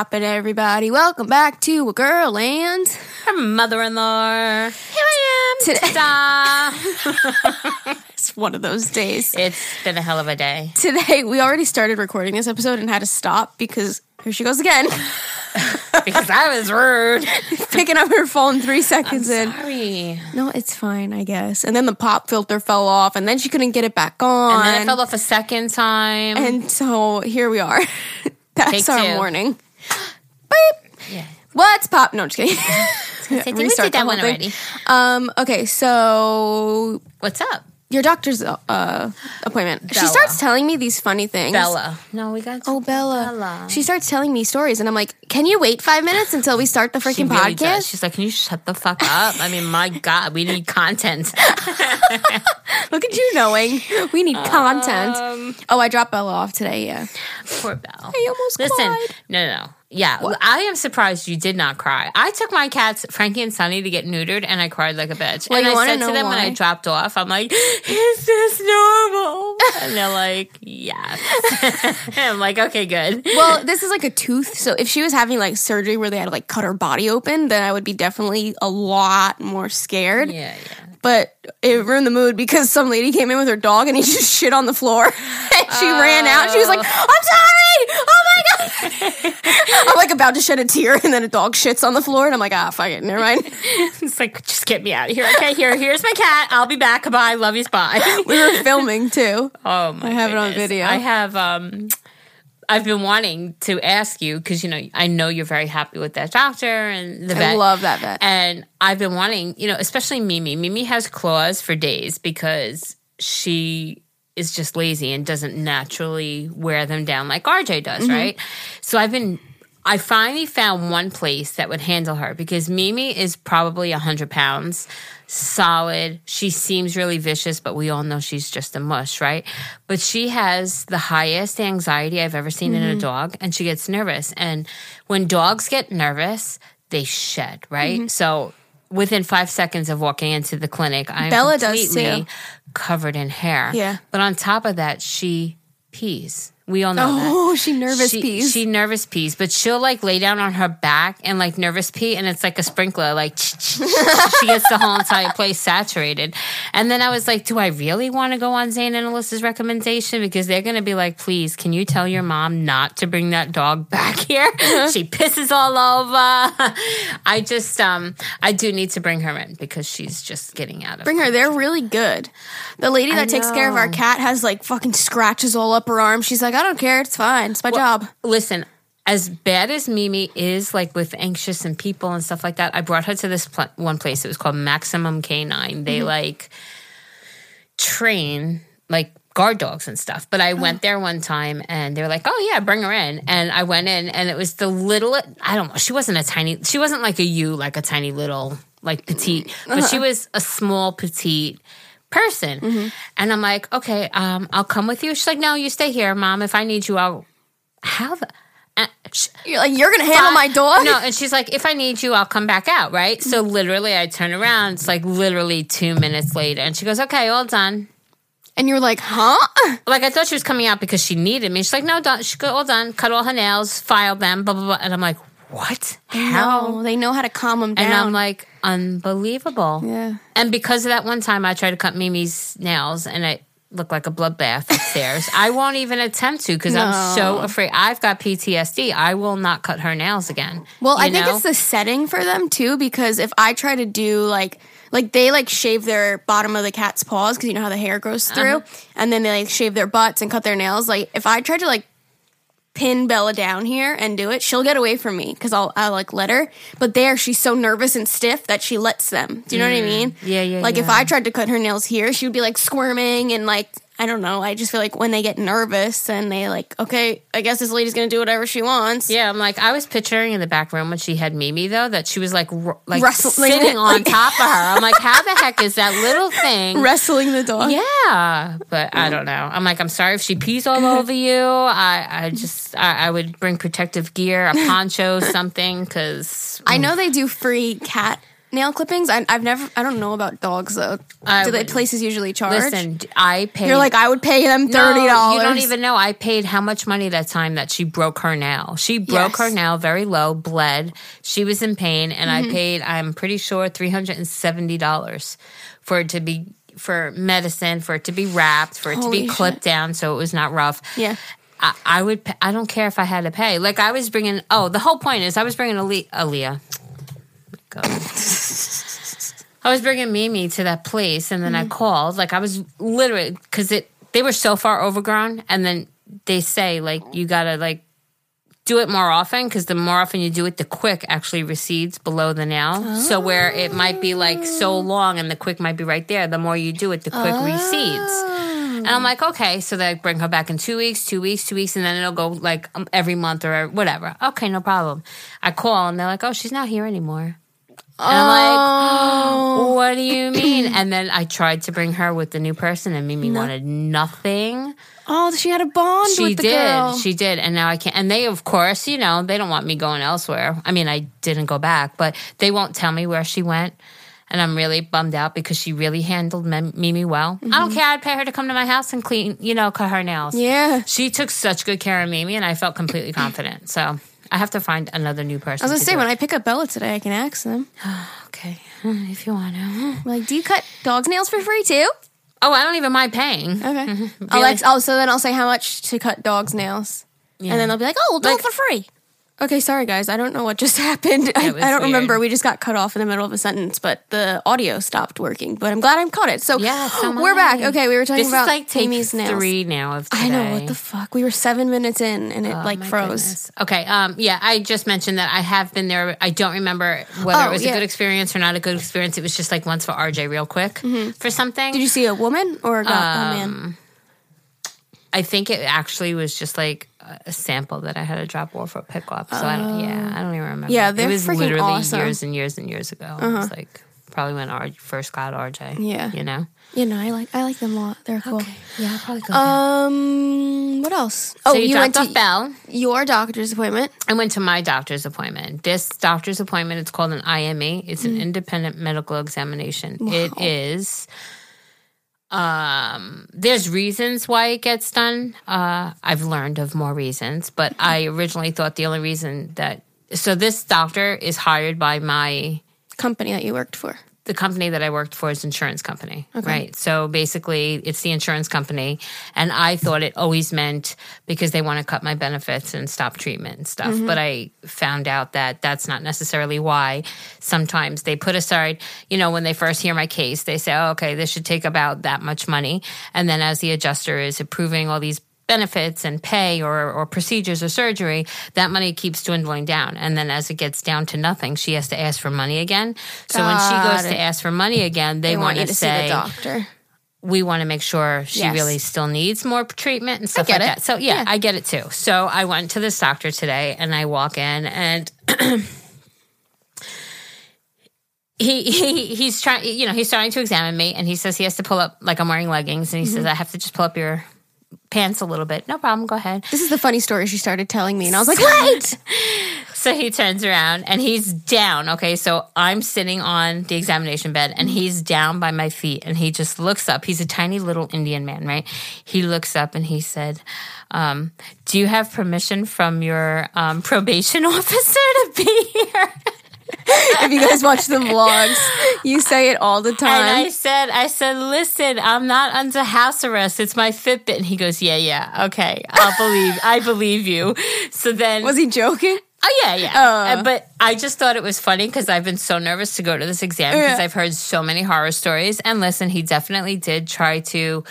poppin', everybody? Welcome back to a girl and Her mother-in-law. here I am today. Ta-da! It's one of those days. it's been a hell of a day. Today we already started recording this episode and had to stop because here she goes again, Because I was rude. picking up her phone three seconds in. Sorry. No, it's fine, I guess. And then the pop filter fell off, and then she couldn't get it back on. And then it fell off a second time. And so here we are. That's Take our two. morning. Beep. yeah. What's pop? No, just kidding. I think we did that one already. Um. Okay. So What's up? Your doctor's uh appointment. She Bella. starts telling me these funny things. Bella. No, we got Oh, Bella. Bella. She starts telling me stories, and I'm like, "Can you wait five minutes until we start the She freaking really podcast?" does. She's like, can you shut the fuck up? I mean, my God, we need content. Look at you knowing we need content. Um, oh, I dropped Bella off today. Yeah, Poor Belle. I almost Listen, cried. no, no, no. Yeah, I am surprised you did not cry. I took my cats, Frankie and Sunny, to get neutered, and I cried like a bitch. Well, and I said to them when I dropped off, I'm like, "Is this normal?" And they're like, "Yes." I'm like, "Okay, good." Well, this is like a tooth. So if she was having like surgery where they had to like cut her body open, then I would be definitely a lot more scared. Yeah, yeah. But it ruined the mood because some lady came in with her dog and he just shit on the floor. and she ran out. She was like, oh. I'm sorry. Oh my God. I'm like about to shed a tear and then a dog shits on the floor. And I'm like, ah, fuck it. Never mind. It's like, just get me out of here. Okay, here, here's my cat. I'll be back. Bye. Love you. Bye. We were filming too. Oh my! I have it on video. I have. um I've been wanting to ask you because you know I know you're very happy with that doctor and the vet. I love that vet. And I've been wanting, you know, especially Mimi. Mimi has claws for days because she is just lazy and doesn't naturally wear them down like RJ does, Mm-hmm. right? So I've been. I finally found one place that would handle her because Mimi is probably 100 pounds, solid. She seems really vicious, but we all know she's just a mush, right? But she has the highest anxiety I've ever seen in Mm-hmm. a dog, and she gets nervous. And when dogs get nervous, they shed, right? Mm-hmm. So within five seconds of walking into the clinic, I'm Bella does completely too. covered in hair. Yeah. But on top of that, she pees. We all know that. Oh, she nervous She, peas. she nervous pees, but she'll like lay down on her back and like nervous pee, and it's like a sprinkler. Like she gets the whole entire place saturated. And then I was like, do I really want to go on Zane and Alyssa's recommendation because they're going to be like, please, can you tell your mom not to bring that dog back here? she pisses all over. I just, um, I do need to bring her in because she's just getting out of. Bring her. They're really good. The lady that takes care of our cat has like fucking scratches all up her arm. She's like, I don't care. It's fine. It's my job. listen as bad as mimi is like with anxious and people and stuff like that i brought her to this pl- one place. It was called maximum canine they mm-hmm. like train like guard dogs and stuff. But i oh. went there one time and they were like oh yeah bring her in. And i went in and it was the little i don't know she wasn't a tiny she wasn't like a you like a tiny little like petite but uh-huh. she was a small petite person and i'm like okay um i'll come with you she's like no you stay here mom if i need you i'll have. You're like, you're gonna handle my dog? no, and she's like, if I need you, I'll come back out, right? So literally, I turn around. It's like literally two minutes later, and she goes, "Okay, all done." And you're like, huh? Like I thought she was coming out because she needed me. She's like, "No, done. She go all done. Cut all her nails, filed them, blah blah blah." And I'm like, "What? How?" No, they know how to calm them down. And I'm like, "Unbelievable." yeah. And because of that one time, I tried to cut Mimi's nails, and it looked like a bloodbath upstairs. I won't even attempt to because I'm so afraid. I've got PTSD. I will not cut her nails again. Well, I think know? it's the setting for them too, because if I try to do like like they like shave their bottom of the cat's paws because you know how the hair grows through, Uh-huh. and then they like shave their butts and cut their nails. Like if I try to like pin Bella down here and do it, she'll get away from me because I'll I'll like let her. But there, she's so nervous and stiff that she lets them. Do you know what I mean? Mm. Yeah, yeah, Like if. I tried to cut her nails here, she would be like squirming and like. I don't know. I just feel like when they get nervous and they like, okay, I guess this lady's gonna do whatever she wants. Yeah, I'm like I was picturing in the back room when she had Mimi though that she was like r- like Wrestling sitting it, on like- top of her. I'm like, how the heck is that little thing? Wrestling the dog. Yeah, but I don't know. I'm like, I'm sorry if she pees all over you. I, I just, I, I would bring protective gear, a poncho, something, because I mm. know they do free cat nail clippings? I, I've never. I don't know about dogs though. I Do the wouldn't. places usually charge? Listen, I paid. You're like I would pay them thirty dollars. You don't even know. I paid how much money that time that she broke her nail. She broke Yes. her nail very low, bled. She was in pain, and Mm-hmm. I paid. I'm pretty sure three hundred and seventy dollars for it to be for medicine, for it to be wrapped, for it to Holy be shit. clipped down so it was not rough. Yeah. I, I would. pa- I don't care if I had to pay. Like I was bringing. Oh, the whole point is I was bringing Ali, Aaliyah. God. I was bringing Mimi to that place, and then I called. Like I was literally because it. They were so far overgrown, and then they say like you gotta like do it more often because the more often you do it, the quick actually recedes below the nail. So where it might be like so long and the quick might be right there, the more you do it, the quick recedes. And I'm like, okay, so they bring her back in two weeks, two weeks, two weeks, and then it'll go like um, every month or whatever. Okay, no problem. I call and they're like, oh, she's not here anymore. And I'm like, oh. what do you mean? And then I tried to bring her with the new person, and Mimi wanted nothing. Oh, she had a bond She with the did. girl. She did. And now I can't. And they, of course, you know, they don't want me going elsewhere. I mean, I didn't go back, but they won't tell me where she went. And I'm really bummed out because she really handled Mem- Mimi well. I don't mm-hmm. care. I'd pay her to come to my house and clean, you know, cut her nails. yeah. She took such good care of Mimi, and I felt completely confident. So I have to find another new person. I was gonna say when. I pick up Bella today, I can ask them. Okay, if you want to. Like, do you cut dogs' nails for free too? Oh, I don't even mind paying. Okay. I'll ex- oh, so then I'll say how much to cut dogs' nails, Yeah. and then they'll be like, "Oh, we'll do Like- it for free." Okay, sorry guys, I don't know what just happened. I, I don't remember. We just got cut off in the middle of a sentence, but the audio stopped working. But I'm glad I caught it. So Yeah, so we're back. Okay, we were talking This about is like take Amy's nails. three now of today. I know what the fuck. We were seven minutes in, and it Oh, like froze. goodness. Okay. Um. Yeah. I just mentioned that I have been there. I don't remember whether Oh, it was yeah. a good experience or not a good experience. It was just like once for RJ, real quick for something. Mm-hmm. Did you see a woman or a, guy, Um, a man? I think it actually was just like a sample that I had to drop off or pick up. So I don't. Yeah. I don't even remember. Oh. Yeah, they're it was freaking literally awesome. Uh-huh. years and years and years ago. It was like probably when I first got RJ. Yeah. You know. You know, I like I like them a lot. They're cool. Yeah. I'll probably go. Um, what else? so oh, you, you went to Bell. your doctor's appointment. I went to my doctor's appointment. This doctor's appointment, it's called an IME. It's Mm. an independent medical examination. It is. Um, there's reasons why it gets done. Uh, I've learned of more reasons, but I originally thought the only reason that so this doctor is hired by my Company that you worked for. The company that I worked for is insurance company, right? So basically, it's the insurance company, and I thought it always meant because they want to cut my benefits and stop treatment and stuff. Mm-hmm. But I found out that that's not necessarily why. Sometimes they put aside, you know, when they first hear my case, they say, oh, "Okay, this should take about that much money," and then as the adjuster is approving all these benefits and pay or, or procedures or surgery, that money keeps dwindling down. And then as it gets down to nothing, she has to ask for money again. So when she goes it. to ask for money again, they, They want want you to to see say, the doctor. we want to make sure she Yes. really still needs more treatment and stuff like it. that. So yeah, Yeah. I get it too. So I went to this doctor today and I walk in and he, he he's trying you know, he's starting to examine me and he says he has to pull up like I'm wearing leggings and he Mm-hmm. says I have to just pull up your pants a little bit. No problem, go ahead. This is the funny story she started telling me, and I was like, "Wait!" So he turns around and he's down. Okay, so I'm sitting on the examination bed and he's down by my feet and he just looks up. He's a tiny little Indian man, right? He looks up and he said, um, Do you have permission from your um, probation officer to be here? if you guys watch the vlogs, you say it all the And time. I said, I said, listen, I'm not under house arrest. It's my Fitbit. And he goes, yeah, yeah, okay, I'll believe, I believe you. So then, was he joking? Oh yeah, yeah. Oh. Uh, but I just thought it was funny because I've been so nervous to go to this exam because Yeah. I've heard so many horror stories. And listen, he definitely did try to,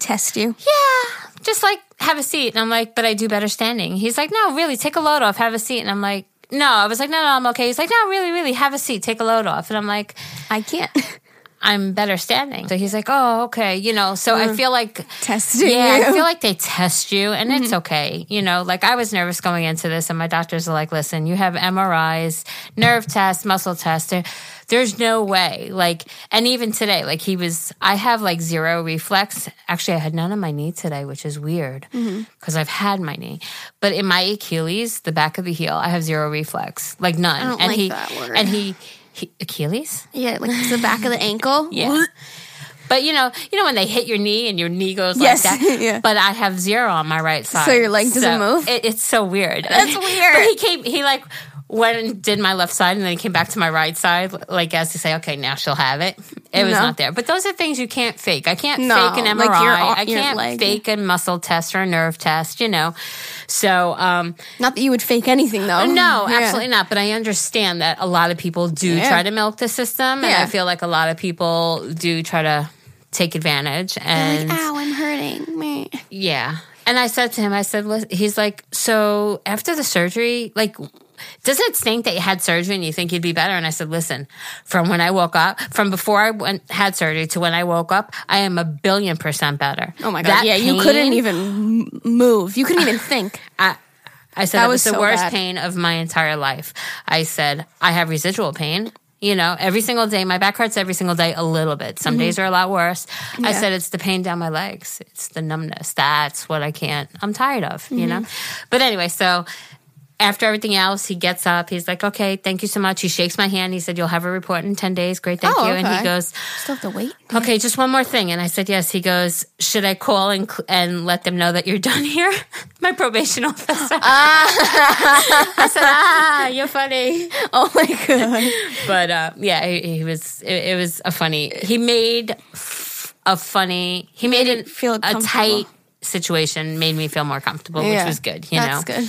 Test you. yeah, just like have a seat. And I'm like, but I do better standing. He's like, no, really, take a load off, have a seat. And I'm like, no. I was like, no, no, I'm okay. He's like, no, really, really, have a seat, take a load off. And I'm like, I can't I'm better standing. So he's like, oh, okay, you know. So I mm. feel like testing yeah, you. I feel like they test you and it's mm-hmm. okay. You know, like I was nervous going into this and my doctors are like, listen, you have MRIs, nerve tests, muscle tests. There's no way. Like, and even today, like he was, I have like zero reflex. Actually, I had none on my knee today, which is weird mm-hmm. because I've had my knee. But in my Achilles, the back of the heel, I have zero reflex, like none. And like he, that word. And He- Achilles. Yeah, like the back of the ankle. Yeah. But you know, you know when they hit your knee and your knee goes Yes, like that. yeah. But I have zero on my right side, so your leg doesn't move? It, it's so weird. That's weird. But he came. He like went and did my left side, and then he came back to my right side, like as to say, "Okay, now she'll have it." It was No. not there. But those are things you can't fake. I can't No, fake an like MRI. your- I can't leg. fake a muscle test or a nerve test. You know, so. um Not that you would fake anything though. no, Yeah. absolutely not. But I understand that a lot of people do Yeah. try to milk the system, and Yeah. I feel like a lot of people do try to take advantage. And like, ow, I'm hurting. Me. yeah, and I said to him, I said, "Lis- he's like, so after the surgery, like. Doesn't it stink that you had surgery and you think you'd be better? And I said, listen, from when I woke up, from before I went had surgery to when I woke up, I am a billion percent better. Oh my god. That yeah, you couldn't even move. You couldn't even think. I, I said That was was, the so worst bad. pain of my entire life. I said I have residual pain. You know, every single day, my back hurts every single day a little bit. Some days are a lot worse. I Mm-hmm. Said it's the pain down my legs. It's the numbness. That's what I can't. I'm tired of. You know. Mm-hmm. But anyway, so after everything else, he gets up. He's like, "Okay, thank you so much." He shakes my hand. He said, "You'll have a report in ten days." Great, thank Oh, you. And he goes, Still have to wait. Okay, just one more thing. And I said, yes. He goes, should I call and, and let them know that you're done here? My probation officer. I said, ah, you're funny. Oh my god. But uh, yeah, he, he was, it, it was a funny, he made f- a funny, he made, Made it feel a tight situation, made me feel more comfortable, which was good, you That's know? good.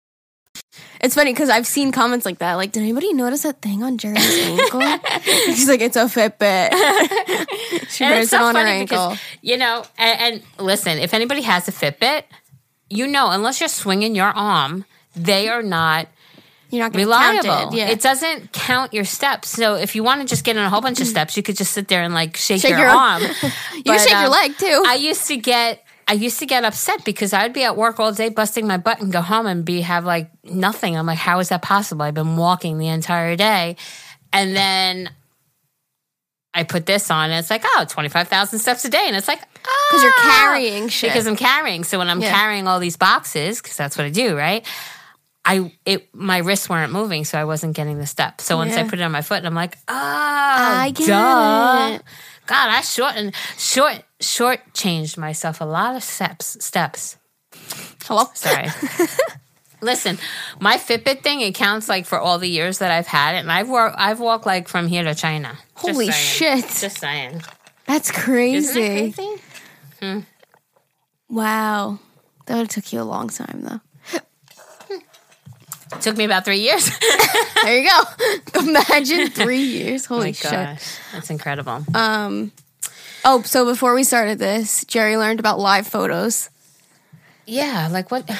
It's funny because I've seen comments like that. Like, did anybody notice that thing on Geri's ankle? She's like, it's a Fitbit. she And wears it's it so on her ankle. because, you know, and, and listen, if anybody has a Fitbit, you know, unless you're swinging your arm, they are not You're not going to count reliable. it. Yeah. It doesn't count your steps. So if you want to just get in a whole bunch of steps, you could just sit there and like shake, Shake your, your- arm. you But, can shake your um, leg too. I used to get I used to get upset because I'd be at work all day busting my butt and go home and be have like nothing. I'm like, how is that possible? I've been walking the entire day. And then I put this on and it's like, oh, 25,000 steps a day. And it's like, ah, oh, Because you're carrying shit. Because I'm carrying. So when I'm Yeah. carrying all these boxes, because that's what I do, right? I it my wrists weren't moving, so I wasn't getting the steps. So once I put it on my foot, and I'm like, oh, I get duh. it. God, I shortened short short changed myself a lot of steps steps. Hello? Sorry. Listen, my Fitbit thing it counts like for all the years that I've had it, and I've walked I've walked like from here to China. Holy saying. shit. Just saying. That's Isn't crazy. that crazy? Hmm. Wow. That would have took you a long time though. Took me about three years. There you go. Imagine three years. oh Holy my shit. gosh, that's incredible. Um Oh, so before we started this, Geri learned about live photos. yeah, like what?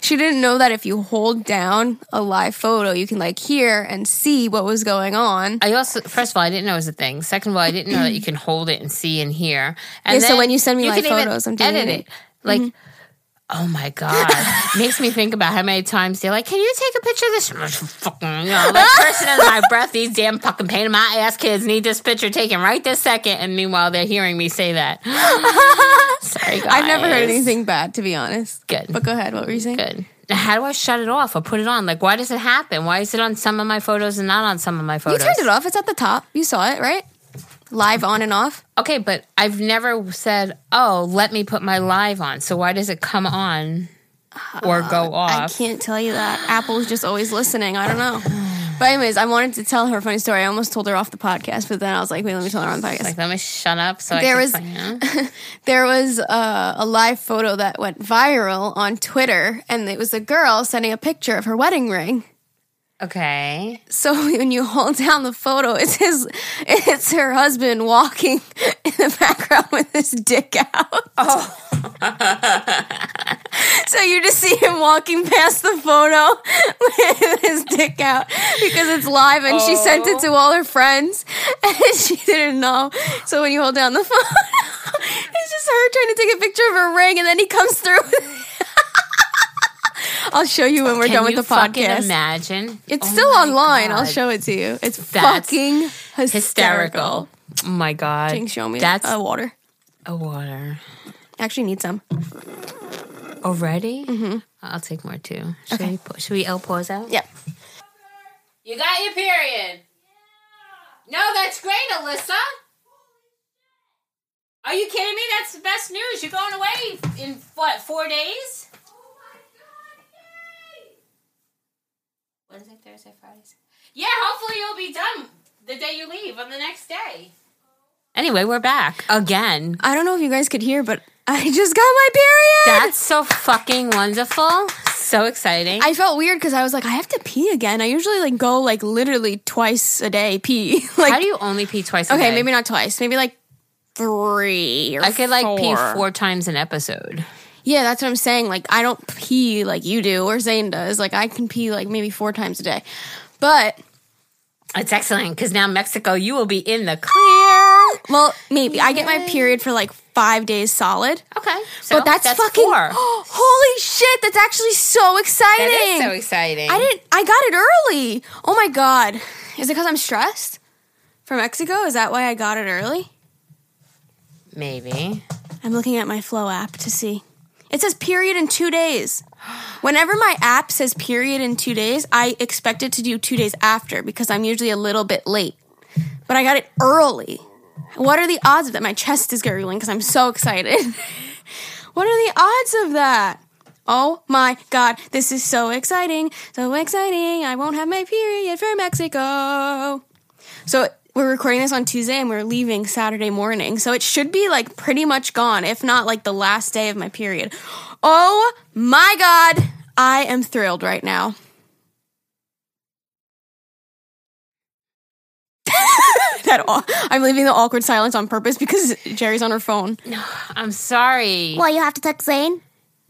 She didn't know that if you hold down a live photo, you can like hear and see what was going on. I also, first of all, I didn't know it was a thing. Second of all, I didn't know that you can hold it and see and hear. And Yeah, so when you send me, live photos, I'm doing edit it. it. Like, oh my god, makes me think about how many times they're like, "Can you take a picture of this?" Fucking, you know, like person in my breath. These damn fucking pain in my ass kids need this picture taken right this second. And meanwhile, they're hearing me say that. Sorry, guys. I've never heard anything bad, to be honest. Good. But go ahead. What were you saying? Good. How do I shut it off or put it on? Like, why does it happen? Why is it on some of my photos and not on some of my photos? You turned it off. It's at the top. You saw it, right? Live on and off. Okay, but I've never said, "Oh, let me put my live on." So why does it come on or go off? I can't tell you that. Apple's just always listening. I don't know. But anyways, I wanted to tell her a funny story. I almost told her off the podcast, but then I was like, wait, let me tell her on the podcast. Like, let me shut up. So There I was- there was uh, a live photo that went viral on Twitter, and it was a girl sending a picture of her wedding ring. Okay. So when you hold down the photo, it's his, it's her husband walking in the background with his dick out. Oh. So you just see him walking past the photo with his dick out because it's live and she sent it to oh. all her friends and she didn't know. So when you hold down the phone, it's just her trying to take a picture of her ring and then he comes through. I'll show you when we're Can done with you the fucking podcast. Imagine It's Oh still my online. I'll show it to you. It's That's fucking hysterical. hysterical. Oh my god, Jinx, show me That's uh, water. a water I Actually, need some. already. Mm-hmm. I'll take more too. Should we? pa- Should we L pause out? Yep. You got your period. No, that's great, Alyssa. Are you kidding me? That's the best news. You're going away in what? Four days? Wednesday, Thursday, Fridays. Yeah, hopefully you'll be done the day you leave on the next day. Anyway, we're back again. I don't know if you guys could hear, but I just got my period. That's so fucking wonderful. So exciting. I felt weird because I was like, I have to pee again. I usually like go like literally twice a day pee. like, How do you only pee twice a okay, day? maybe not twice, maybe like three. Or I could like pee four. four times an episode. Yeah, that's what I'm saying. Like, I don't pee like you do or Zane does. Like, I can pee like maybe four times a day, but It's excellent because now Mexico, you will be in the clear. well, maybe I get my period for like five days solid. Okay, so but that's, fucking four. holy shit! That's actually so exciting. That is so exciting. I didn't. I got it early. Oh my god! Is it because I'm stressed from Mexico? Is that why I got it early? Maybe. I'm looking at my Flow app to see. It says period in two days. Whenever my app says period in two days, I expect it to do two days after because I'm usually a little bit late. But I got it early. What are the odds of that? My chest is gurgling because I'm so excited. what are the odds of that? Oh my god, this is so exciting. So exciting. I won't have my period for Mexico. So we're recording this on Tuesday and we're leaving Saturday morning. So it should be like pretty much gone, if not like the last day of my period. Oh my god, I am thrilled right now. that aw- I'm leaving the awkward silence on purpose because Geri's on her phone. No, I'm sorry. Well, you have to text Zane.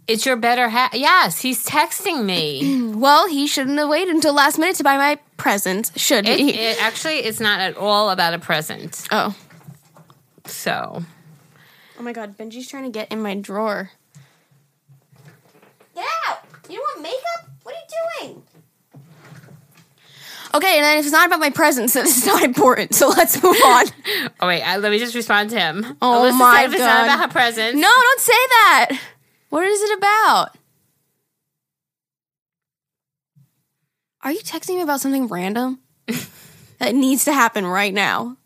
It's your better half. Yes, he's texting me. Well, he shouldn't have waited until last minute to buy my present. Should it, he? it actually it's not at all about a present. oh. So Oh my god, Benji's trying to get in my drawer. Get out! You don't want makeup? What are you doing? Okay, and then if it's not about my presents, then it's not important. So let's move on. oh wait, I, let me just respond to him. Oh Alyssa my said if it's not about her presents. no, don't say that. What is it about? Are you texting me about something random that needs to happen right now?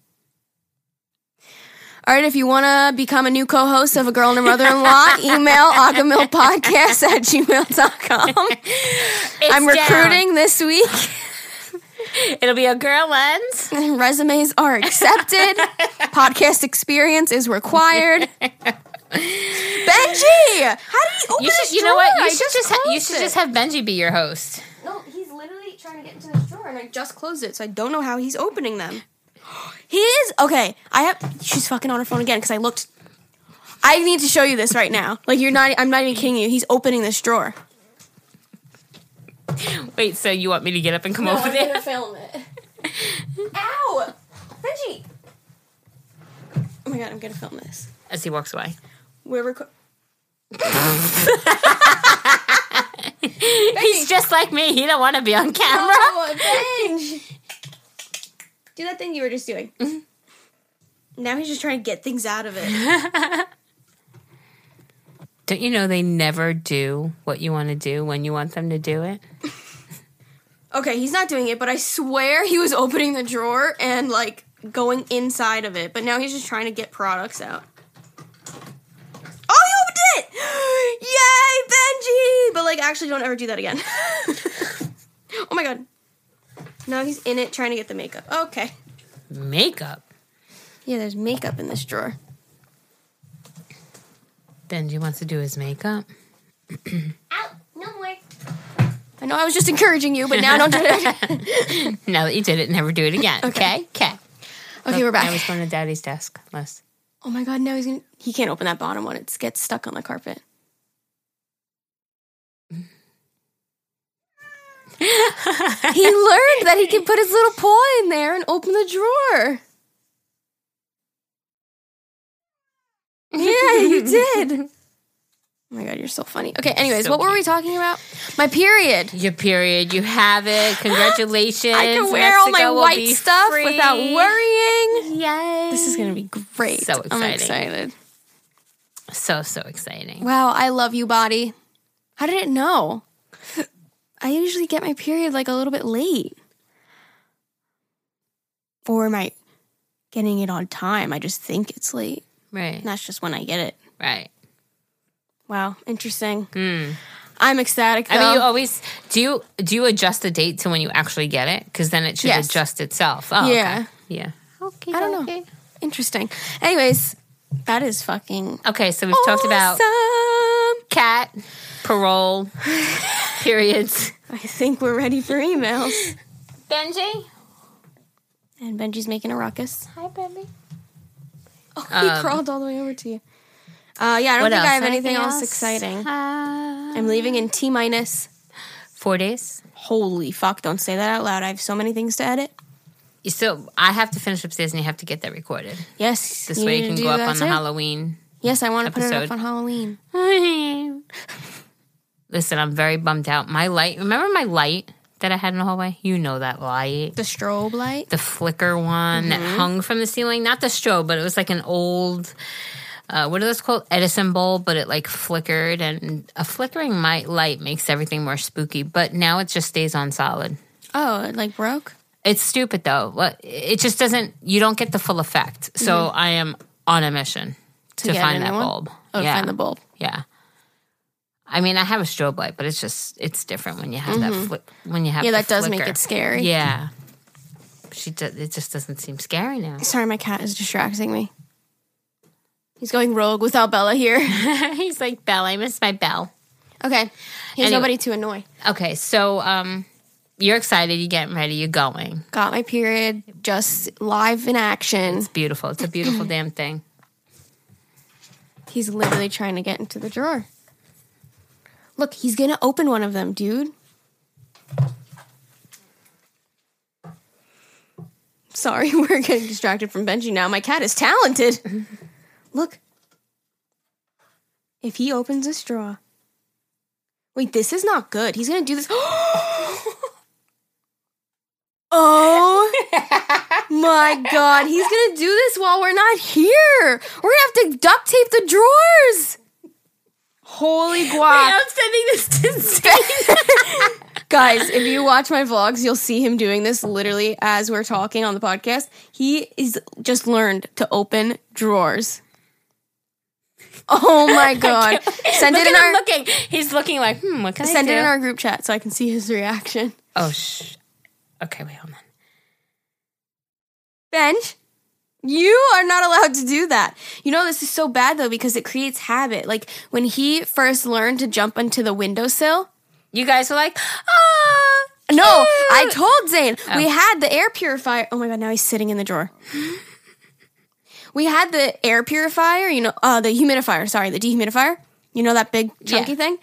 All right, if you want to become a new co host of A Girl and Her Mother in Law, email agahmilpodcast at gmail.com. It's I'm down. recruiting this week. It'll be a girl lens. Resumes are accepted. Podcast experience is required. Benji, how did he open You oh this should. You know what? You I should just just. Ha- you should it. just have Benji be your host. No, he's literally trying to get into this drawer, and I just closed it, so I don't know how he's opening them. He is okay. I have. She's fucking on her phone again because I looked. I need to show you this right now. Like you're not. I'm not even kidding you. He's opening this drawer. Wait, so you want me to get up and come No, over I'm there? gonna film it. Ow, Benji. Oh my god, I'm gonna film this. As he walks away. We're reco- He's just like me. He don't want to be on camera. Oh, Benj. Do that thing you were just doing. Mm-hmm. Now he's just trying to get things out of it. Don't you know they never do what you want to do when you want them to do it? Okay, he's not doing it, but I swear he was opening the drawer and like going inside of it. But now he's just trying to get products out. Oh, he opened it! Yay, Benji! But like, actually, don't ever do that again. oh my god. Now he's in it trying to get the makeup. Okay. Makeup. Yeah, there's makeup in this drawer. Benji wants to do his makeup. Ow! No more. I know I was just encouraging you, but now don't do it. Now that you did it, never do it again. Okay. Okay. okay, we're oh, back. I was going to Daddy's desk. Les. Oh my god, now he's gonna he can't open that bottom one. It gets stuck on the carpet. he learned that he can put his little paw in there and open the drawer. Yeah, you did. Oh my god, you're so funny. Okay, anyways, So what were we talking about? My period. Your period, you have it. Congratulations. I can wear all my white stuff free. without worrying. Yay. This is gonna be great. So I'm exciting. excited. so, so exciting. Wow, I love you, body. How did it know? I usually get my period like a little bit late. Or am I getting it on time? I just think it's late. Right. And that's just when I get it. Right. Wow, interesting. Hmm. I'm ecstatic. Though. I mean, you always do you do you adjust the date to when you actually get it? Because then it should Yes. adjust itself. Oh, Yeah. Okay. Yeah. Okay. I don't know. interesting. Anyways, that is fucking Okay, so we've talked about awesome. cat, parole, periods. I think we're ready for emails. Benji. And Benji's making a ruckus. Hi, Benji. Oh, he Um, crawled all the way over to you. Uh, yeah, I don't What think else? I have anything else, exciting. Uh, I'm leaving in T minus. four days. Holy fuck! Don't say that out loud. I have so many things to edit. You still, I have to finish upstairs, and you have to get that recorded. Yes, This way need you can to go do up that on the too. Halloween. Yes, I want to put it up episode. on Halloween. Listen, I'm very bummed out. My light. Remember my light that I had in the hallway? You know that light. The strobe light. the flicker one that Mm-hmm. hung from the ceiling. Not the strobe, but it was like an old, uh, what are those called? Edison bulb, but it like flickered. And a flickering might light makes everything more spooky. But now it just stays on solid. Oh, it like broke. It's stupid though. What- It just doesn't. You don't get the full effect. So I am on a mission to, Mm-hmm. a find that one? bulb. Oh, yeah, find the bulb. yeah. I mean, I have a strobe light, but it's just it's different when you have that flick. When you have Mm-hmm. Yeah, that does make it scary. Yeah. She it just doesn't seem scary now. Sorry, my cat is distracting me. He's going rogue without Bella here. He's like, Belle, I miss my bell. Okay, he has Anyway. nobody to annoy. Okay, so um, you're excited, you're getting ready, you're going. Got my period, just live in action. It's beautiful. It's a beautiful damn thing. He's literally trying to get into the drawer. Look, he's gonna open one of them, dude. Sorry, we're getting distracted from Benji now. My cat is talented. Look. If he opens a straw. Wait, this is not good. He's gonna do this. oh my god, he's gonna do this while we're not here. We're gonna have to duct tape the drawers. Holy guac. I'm sending this to Zane. Guys, if you watch my vlogs, you'll see him doing this literally as we're talking on the podcast. He is just learned to open drawers. Oh my god. Send Look it in at him our looking. He's looking like, hmm, what can send I it in our group chat so I can see his reaction. oh, shh. Okay, wait, hold on. Benj, you are not allowed to do that. You know this is so bad though because it creates habit. Like when he first learned to jump onto the windowsill, You guys were like, ah. No, I told Zane we had the air purifier. Oh my god, now he's sitting in the drawer. we had the air purifier, you know, uh, the humidifier. Sorry, the dehumidifier. You know that big chunky Yeah. thing.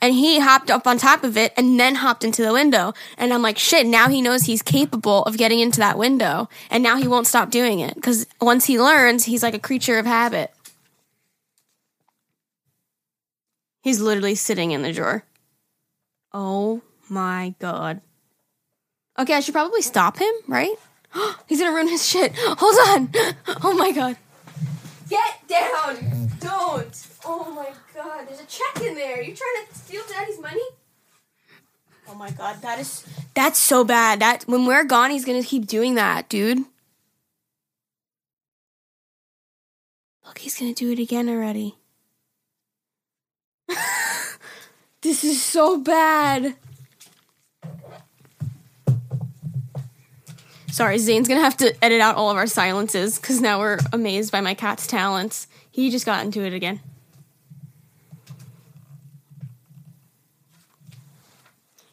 And he hopped up on top of it and then hopped into the window. And I'm like, shit, now he knows he's capable of getting into that window. And now he won't stop doing it. Because once he learns, he's like a creature of habit. He's literally sitting in the drawer. Oh my god. Okay, I should probably stop him, right? He's gonna ruin his shit. Hold on. Oh my god. Get down. Don't. Oh my god. There's a check in there. You trying to steal daddy's money? Oh my god, that is that's so bad. That when we're gone, he's gonna keep doing that, dude. Look, he's gonna do it again already. this is so bad. Sorry, Zane's gonna have to edit out all of our silences because now we're amazed by my cat's talents. He just got into it again.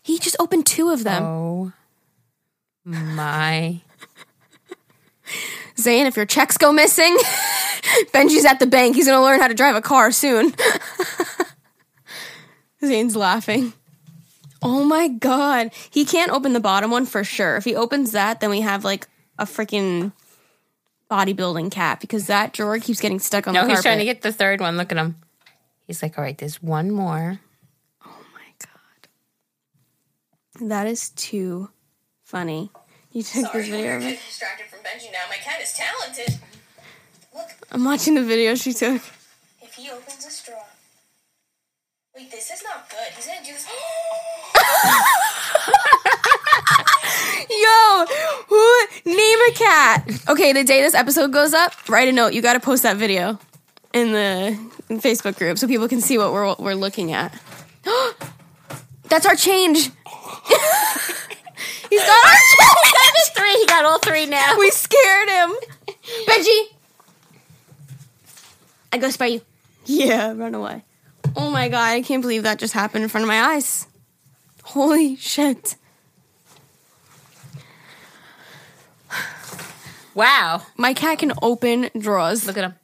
He just opened two of them. Oh my. Zane, if your checks go missing, Benji's at the bank. He's gonna learn how to drive a car soon. Zane's laughing. Oh my god. He can't open the bottom one for sure. If he opens that, then we have like a freaking bodybuilding cat because that drawer keeps getting stuck on No, the carpet. No, he's trying to get the third one. Look at him. He's like, all right, there's one more. Oh my god. That is too funny. You took this video of it. distracted from Benji now. My cat is talented. Look, I'm watching the video she took. if he opens a straw. Wait, this is not good. He's gonna do this. Oh Yo, who name a cat? Okay, the day this episode goes up, write a note. You got to post that video in the in Facebook group so people can see what we're we're looking at. That's our change. He's got our change. Three. He got all three now. We scared him. Benji, I go spy you. Yeah, run away. Oh my god, I can't believe that just happened in front of my eyes. Holy shit. Wow. My cat can open drawers. Look at him.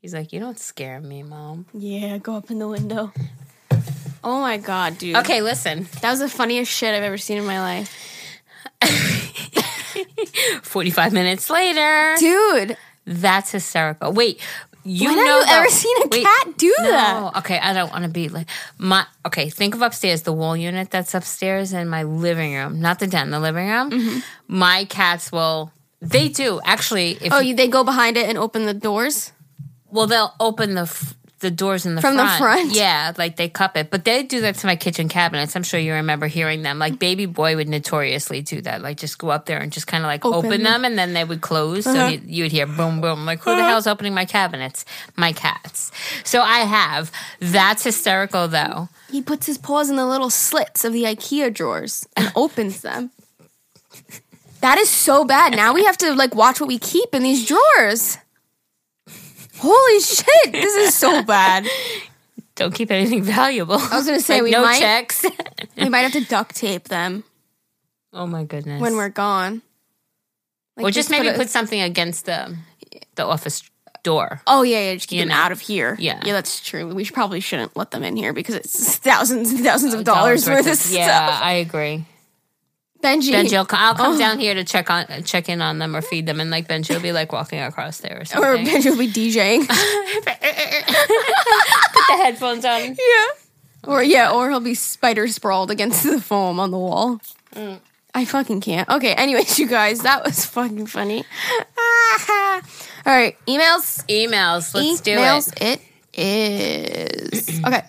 He's like, you don't scare me, mom. Yeah, go up in the window. Oh my god, dude. Okay, listen. That was the funniest shit I've ever seen in my life. 45 minutes later. Dude, That's hysterical. Wait, you when know have you ever seen a wait, cat do no, that? Okay, I don't want to be like my. Okay, think of upstairs, the wall unit that's upstairs in my living room, not the den, the living room. Mm-hmm. My cats will. They do actually. If Oh, you, you, they go behind it and open the doors? well, they'll open the f- the doors in the From the front. front? Yeah, like they cup it, but they do that to my kitchen cabinets. I'm sure you remember hearing them. Like baby boy would notoriously do that. Like just go up there and just kind of like Open open, them. and then they would close. So uh-huh. you, you would hear boom boom. Like who the uh-huh. hell's opening my cabinets? My cats. So I have. That's hysterical though. He puts his paws in the little slits of the IKEA drawers and opens them. That is so bad. Now we have to like watch what we keep in these drawers. Holy shit, this is so bad. Don't keep anything valuable. I was gonna say, we no might- checks. We might have to duct tape them oh my goodness. when we're gone. Like, or just maybe a- put something against the the office door. Oh yeah, yeah, just keep You them know. out of here. Yeah. yeah, that's true. We should, probably shouldn't let them in here because it's thousands and thousands of dollars, worth of yeah, stuff. I agree. Benji, Benji, will, I'll Oh. come down here to check on, check in on them or feed them, and like Benji will be like walking across there or something. or. Benji will be DJing. Put the headphones on. yeah, or yeah, or he'll be spider sprawled against the foam on the wall. Mm. I fucking can't. Okay, anyways, you guys, that was fucking funny. All right, emails. Emails. Let's do emails. it. It is okay.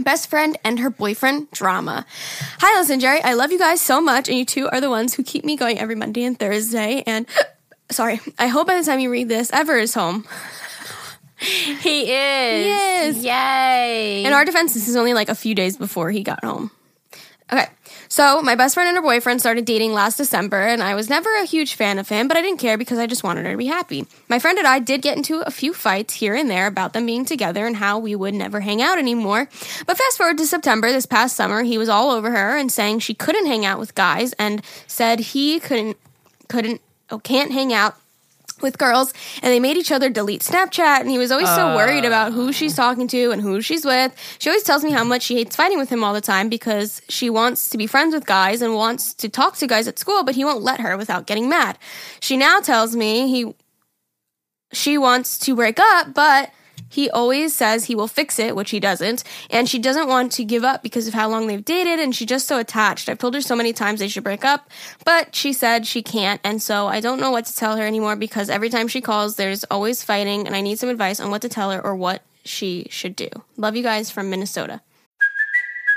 Best friend and her boyfriend drama. Hi, Liss and Geri. I love you guys so much, and you two are the ones who keep me going every Monday and Thursday. And sorry, I hope by the time you read this, Ever is home. He is. is. Yay. In our defense, this is only like a few days before he got home. Okay. So, my best friend and her boyfriend started dating last December, and I was never a huge fan of him, but I didn't care because I just wanted her to be happy. My friend and I did get into a few fights here and there about them being together and how we would never hang out anymore. But fast forward to September this past summer, he was all over her and saying she couldn't hang out with guys and said he couldn't couldn't oh, can't hang out with girls and they made each other delete Snapchat and he was always so worried uh. about who she's talking to and who she's with. She always tells me how much she hates fighting with him all the time because she wants to be friends with guys and wants to talk to guys at school, but he won't let her without getting mad. She now tells me he she wants to break up, but he always says he will fix it, which he doesn't. And she doesn't want to give up because of how long they've dated, and she's just so attached. I've told her so many times they should break up, but she said she can't. And so I don't know what to tell her anymore because every time she calls, there's always fighting, and I need some advice on what to tell her or what she should do. Love you guys from Minnesota.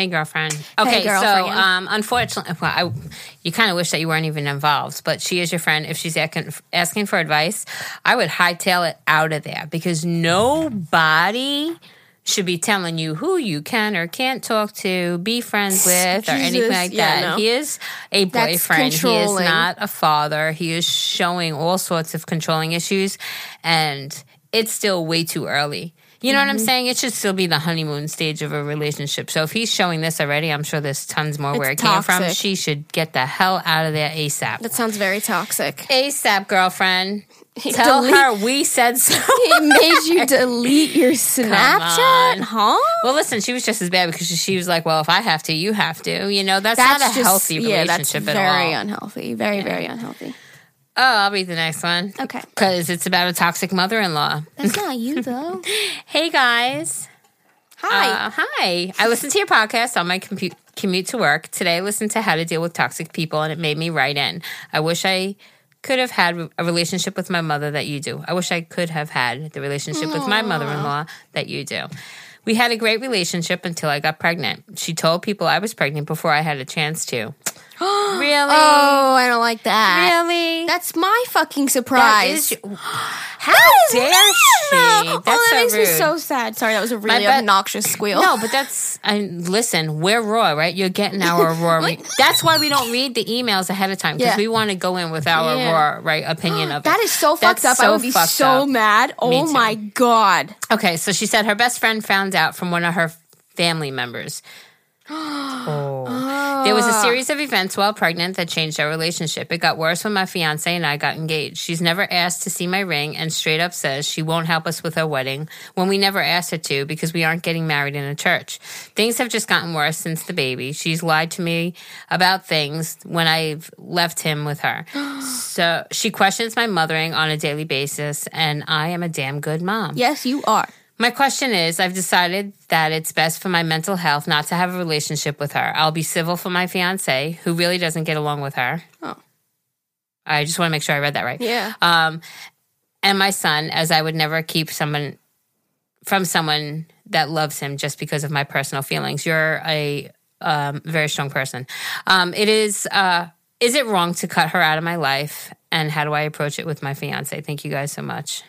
Hey, girlfriend. Okay, girlfriend. so um, unfortunately, well, I, you kind of wish that you weren't even involved, but she is your friend. If she's asking, asking for advice, I would hightail it out of there because nobody should be telling you who you can or can't talk to, be friends with, or anything like yeah, that. no. He is a boyfriend. He is not a father. He is showing all sorts of controlling issues, and it's still way too early. You know what I'm Mm-hmm. saying? It should still be the honeymoon stage of a relationship. So if he's showing this already, I'm sure there's tons more where it It's came from. She should get the hell out of there ASAP. That sounds very toxic. ASAP, girlfriend. Tell Delete- her we said so. It made you delete your Snapchat, huh? Well, listen, she was just as bad because she was like, "Well, if I have to, you have to." You know, that's, That's not a just healthy yeah, that's relationship very at all. Very unhealthy. Very, very unhealthy. Oh, I'll read the next one. Okay. because it's about a toxic mother-in-law. That's not you though. Hey guys, Hi. Uh, hi. I listened to your podcast on my compu- commute to work today. I listened to how to deal with toxic people, and it made me write in. I wish I could have had a relationship with my mother that you do. I wish I could have had the relationship with my mother-in-law that you do. We had a great relationship until I got pregnant. She told people I was pregnant before I had a chance to. really? oh, I don't like that. really? That's my fucking surprise. is- how dare she? oh, That's that so makes me rude. so sad. Sorry, that was a really bet- obnoxious squeal. No, but that's I listen. We're raw, right? You're getting our raw. that's why we don't read the emails ahead of time because Yeah. we want to go in with our Yeah. raw right opinion of it. that is so fucked That's up. I so would be so up. mad. Oh my god. Okay, so she said her best friend found out from one of her family members. Oh. There was a ah. series of events while pregnant that changed our relationship. It got worse when my fiance and I got engaged. She's never asked to see my ring and straight up says she won't help us with our wedding when we never asked her to because we aren't getting married in a church. Things have just gotten worse since the baby. She's lied to me about things when I've left him with her. so she questions my mothering on a daily basis, and I am a damn good mom. Yes, you are. My question is I've decided that it's best for my mental health not to have a relationship with her. I'll be civil for my fiance, who really doesn't get along with her. Oh. I just want to make sure I read that right. Yeah. Um, and my son, as I would never keep someone from someone that loves him just because of my personal feelings. You're a um, very strong person. Um, it is. Uh, is it wrong to cut her out of my life? And how do I approach it with my fiance? Thank you guys so much.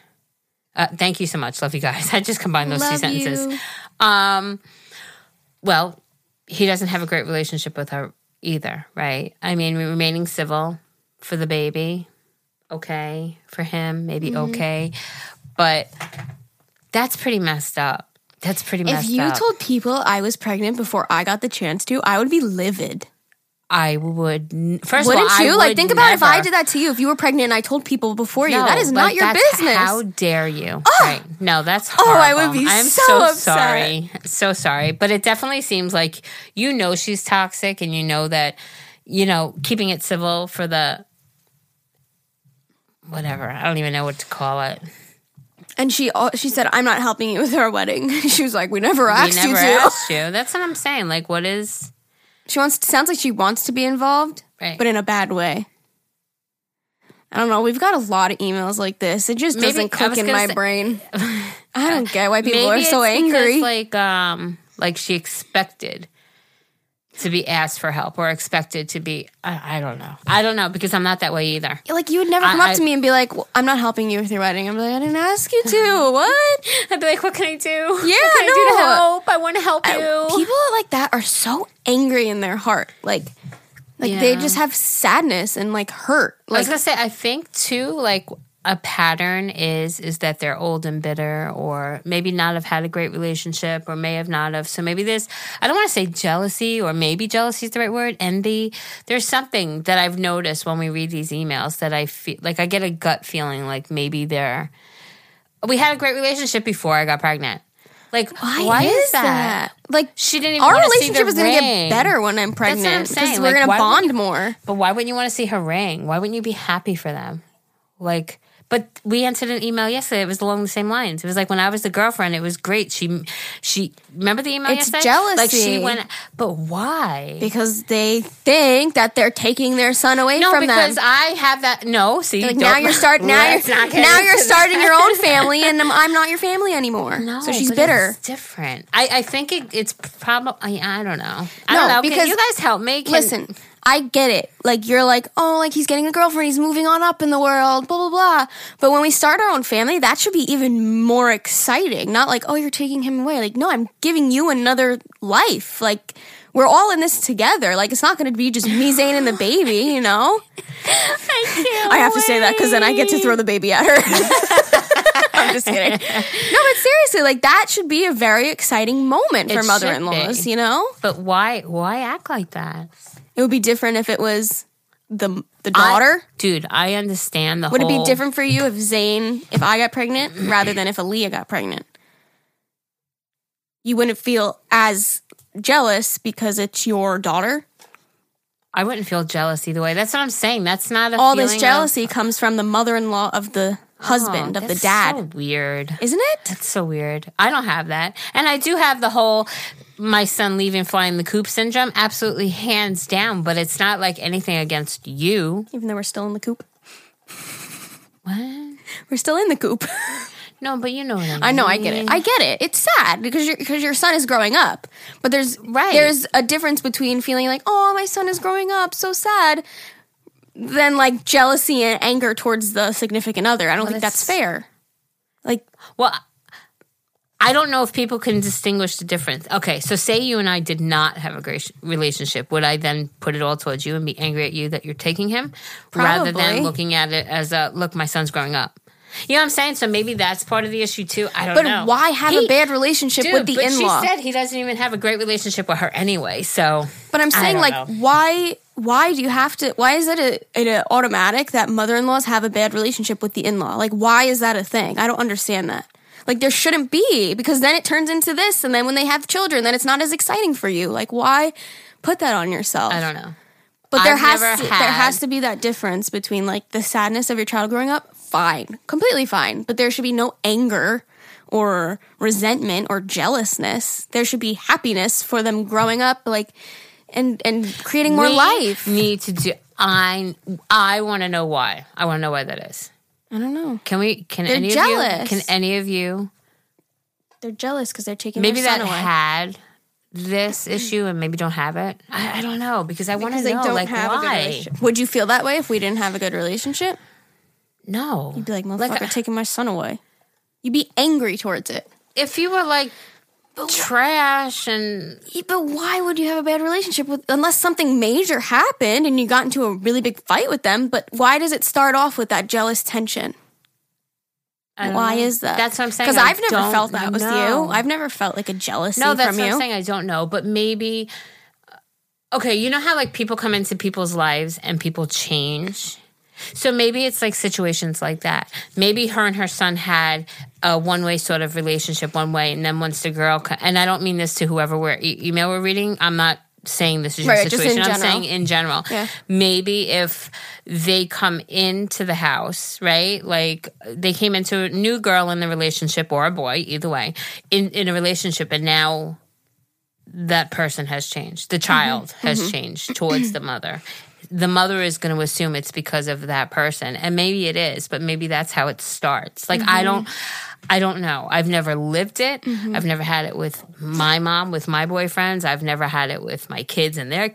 Uh, thank you so much. Love you guys. I just combined those two sentences. Um, well, he doesn't have a great relationship with her either, right? I mean, remaining civil for the baby, okay. For him, maybe Mm-hmm. okay. But that's pretty messed up. That's pretty messed up. If you up. told people I was pregnant before I got the chance to, I would be livid. I would, first Wouldn't of all, you? I like, would think about if I did that to you. If you were pregnant and I told people before you, No, that is not your business. How dare you? right. No, that's horrible. Oh. I would be I'm so so, sorry. So sorry. But it definitely seems like you know she's toxic and you know that, you know, keeping it civil for the whatever. I don't even know what to call it. and she she said, "I'm not helping you with our wedding." she was like, "We never We never you to." asked you. That's what I'm saying. Like what is She wants. To, Sounds like she wants to be involved, Right. but in a bad way. I don't know. We've got a lot of emails like this. It just Maybe- doesn't click in my say- brain. I don't get why people are so angry. like um like she expected to be asked for help or expected to be I, I don't know. I don't know because I'm not that way either. like you would never I- come up I- to me and be like, well, "I'm not helping you with your wedding." I'm like, "I didn't ask you to." what? I'd be like, what can I do? Yeah, what can no. I do to help? I want to help I- you. people like that are so angry in their heart. Like, like they just have sadness and like hurt. Like, I was gonna say, I think too, like a pattern is is that they're old and bitter, or maybe not have had a great relationship, or may have not have. So maybe this I don't want to say jealousy, or maybe jealousy is the right word, envy. There's something that I've noticed when we read these emails that I feel like I get a gut feeling like maybe they're. We had a great relationship before I got pregnant. Like, why, is, that? Like, She didn't even our relationship is going to get better when I'm pregnant. That's what I'm saying. we're going to bond you- more. But why wouldn't you want to see her ring? Why wouldn't you be happy for them? Like But we answered an email yesterday. It was along the same lines. It was like when I was the girlfriend, it was great. She, she, remember the email It's yesterday? Like she went, but why? because they think that they're taking their son away no, from them. No, because. I have that. No, see, Like now you're starting. Now you're now you're that. starting your own family, and I'm, I'm not your family anymore. No, so she's bitter. It's different. I, I think it, it's probably. I don't know. I No, don't know. because- Can you guys help me? Can- Listen, I get it. Like you're like, oh, like he's getting a girlfriend, he's moving on up in the world, blah blah blah. But when we start our own family, that should be even more exciting. Not like, oh, you're taking him away. Like, no, I'm giving you another life. Like we're all in this together. Like it's not going to be just me, Zane, and the baby. You know. Thank you. I have to say that because then I get to throw the baby at her. I'm just kidding. No, but seriously, like that should be a very exciting moment for mother-in-laws. You know. But why? Why act like that? It would be different if it was the the I- daughter. dude. I understand the. would it be different for you if Zane, if I got pregnant, rather than if Aaliyah got pregnant? You wouldn't feel as jealous because it's your daughter. I wouldn't feel jealous either way. That's what I'm saying. That's not a All this of- jealousy comes from the mother-in-law of the husband Oh, of the dad, So weird. isn't it? That's so weird. I don't have that, and I do have the whole my son leaving flying the coop syndrome. Absolutely, hands down. But it's not like anything against you. Even though we're still in the coop, What? we're still in the coop. No, but you know what I mean. I know, I get it. I get it. It's sad because your because your son is growing up, but there's Right. there's a difference between feeling like, oh, my son is growing up, so sad, than like jealousy and anger towards the significant other. I don't think that's that's- fair. Like, Well, I don't know if people can distinguish the difference. Okay, so say you and I did not have a great relationship. Would I then put it all towards you and be angry at you that you're taking him rather than looking at it as a look, my son's growing up? You know what I'm saying? So maybe that's part of the issue too. I don't but know. why have He- a bad relationship Dude, with the in law? she said he doesn't even have a great relationship with her anyway. So, But I'm saying, like, know. why? Why do you have to? Why is it a, automatic that mother-in-laws have a bad relationship with the in-law? Like, why is that a thing? I don't understand that. Like, there shouldn't be because then it turns into this, and then when they have children, then it's not as exciting for you. Like, why put that on yourself? I don't know. But there I've has to, there has to be that difference between like the sadness of your child growing up. Fine, completely fine. But there should be no anger or resentment or jealousness. There should be happiness for them growing up, like and and creating more We life. Need to do. I I want to know why. I want to know why that is. I don't know. Can we? Can They're any of you? Can any of you? They're jealous because they're taking maybe that away. had this issue and maybe don't have it. I, I don't know because I want to know don't like have why. Would you feel that way if we didn't have a good relationship? No, You'd be like, Like, motherfucker, taking my son away. You'd be angry towards it. if you were like trash and But why would you have a bad relationship with unless something major happened and you got into a really big fight with them? But why does it start off with that jealous tension? Why know. is that? That's what I'm saying. Because I've never felt that with you. I've never felt like a jealousy No, that's from what you. I'm saying. I don't know, but maybe. Uh, okay, you know how like people come into people's lives and people change. So maybe it's like situations like that. Maybe her and her son had a one way sort of relationship one way, and then once the girl, and I don't mean this to whoever we're e- email we're reading. I'm not saying this is your Right, situation. I'm saying in general. Yeah. Maybe if they come into the house, right? Like they came into a new girl in the relationship or a boy, either way, in in a relationship, and now that person has changed. The child has changed towards the mother. The mother is going to assume it's because of that person, and maybe it is, but maybe that's how it starts. Like I don't, I don't know. I've never lived it. Mm-hmm. I've never had it with my mom, with my boyfriends. I've never had it with my kids and their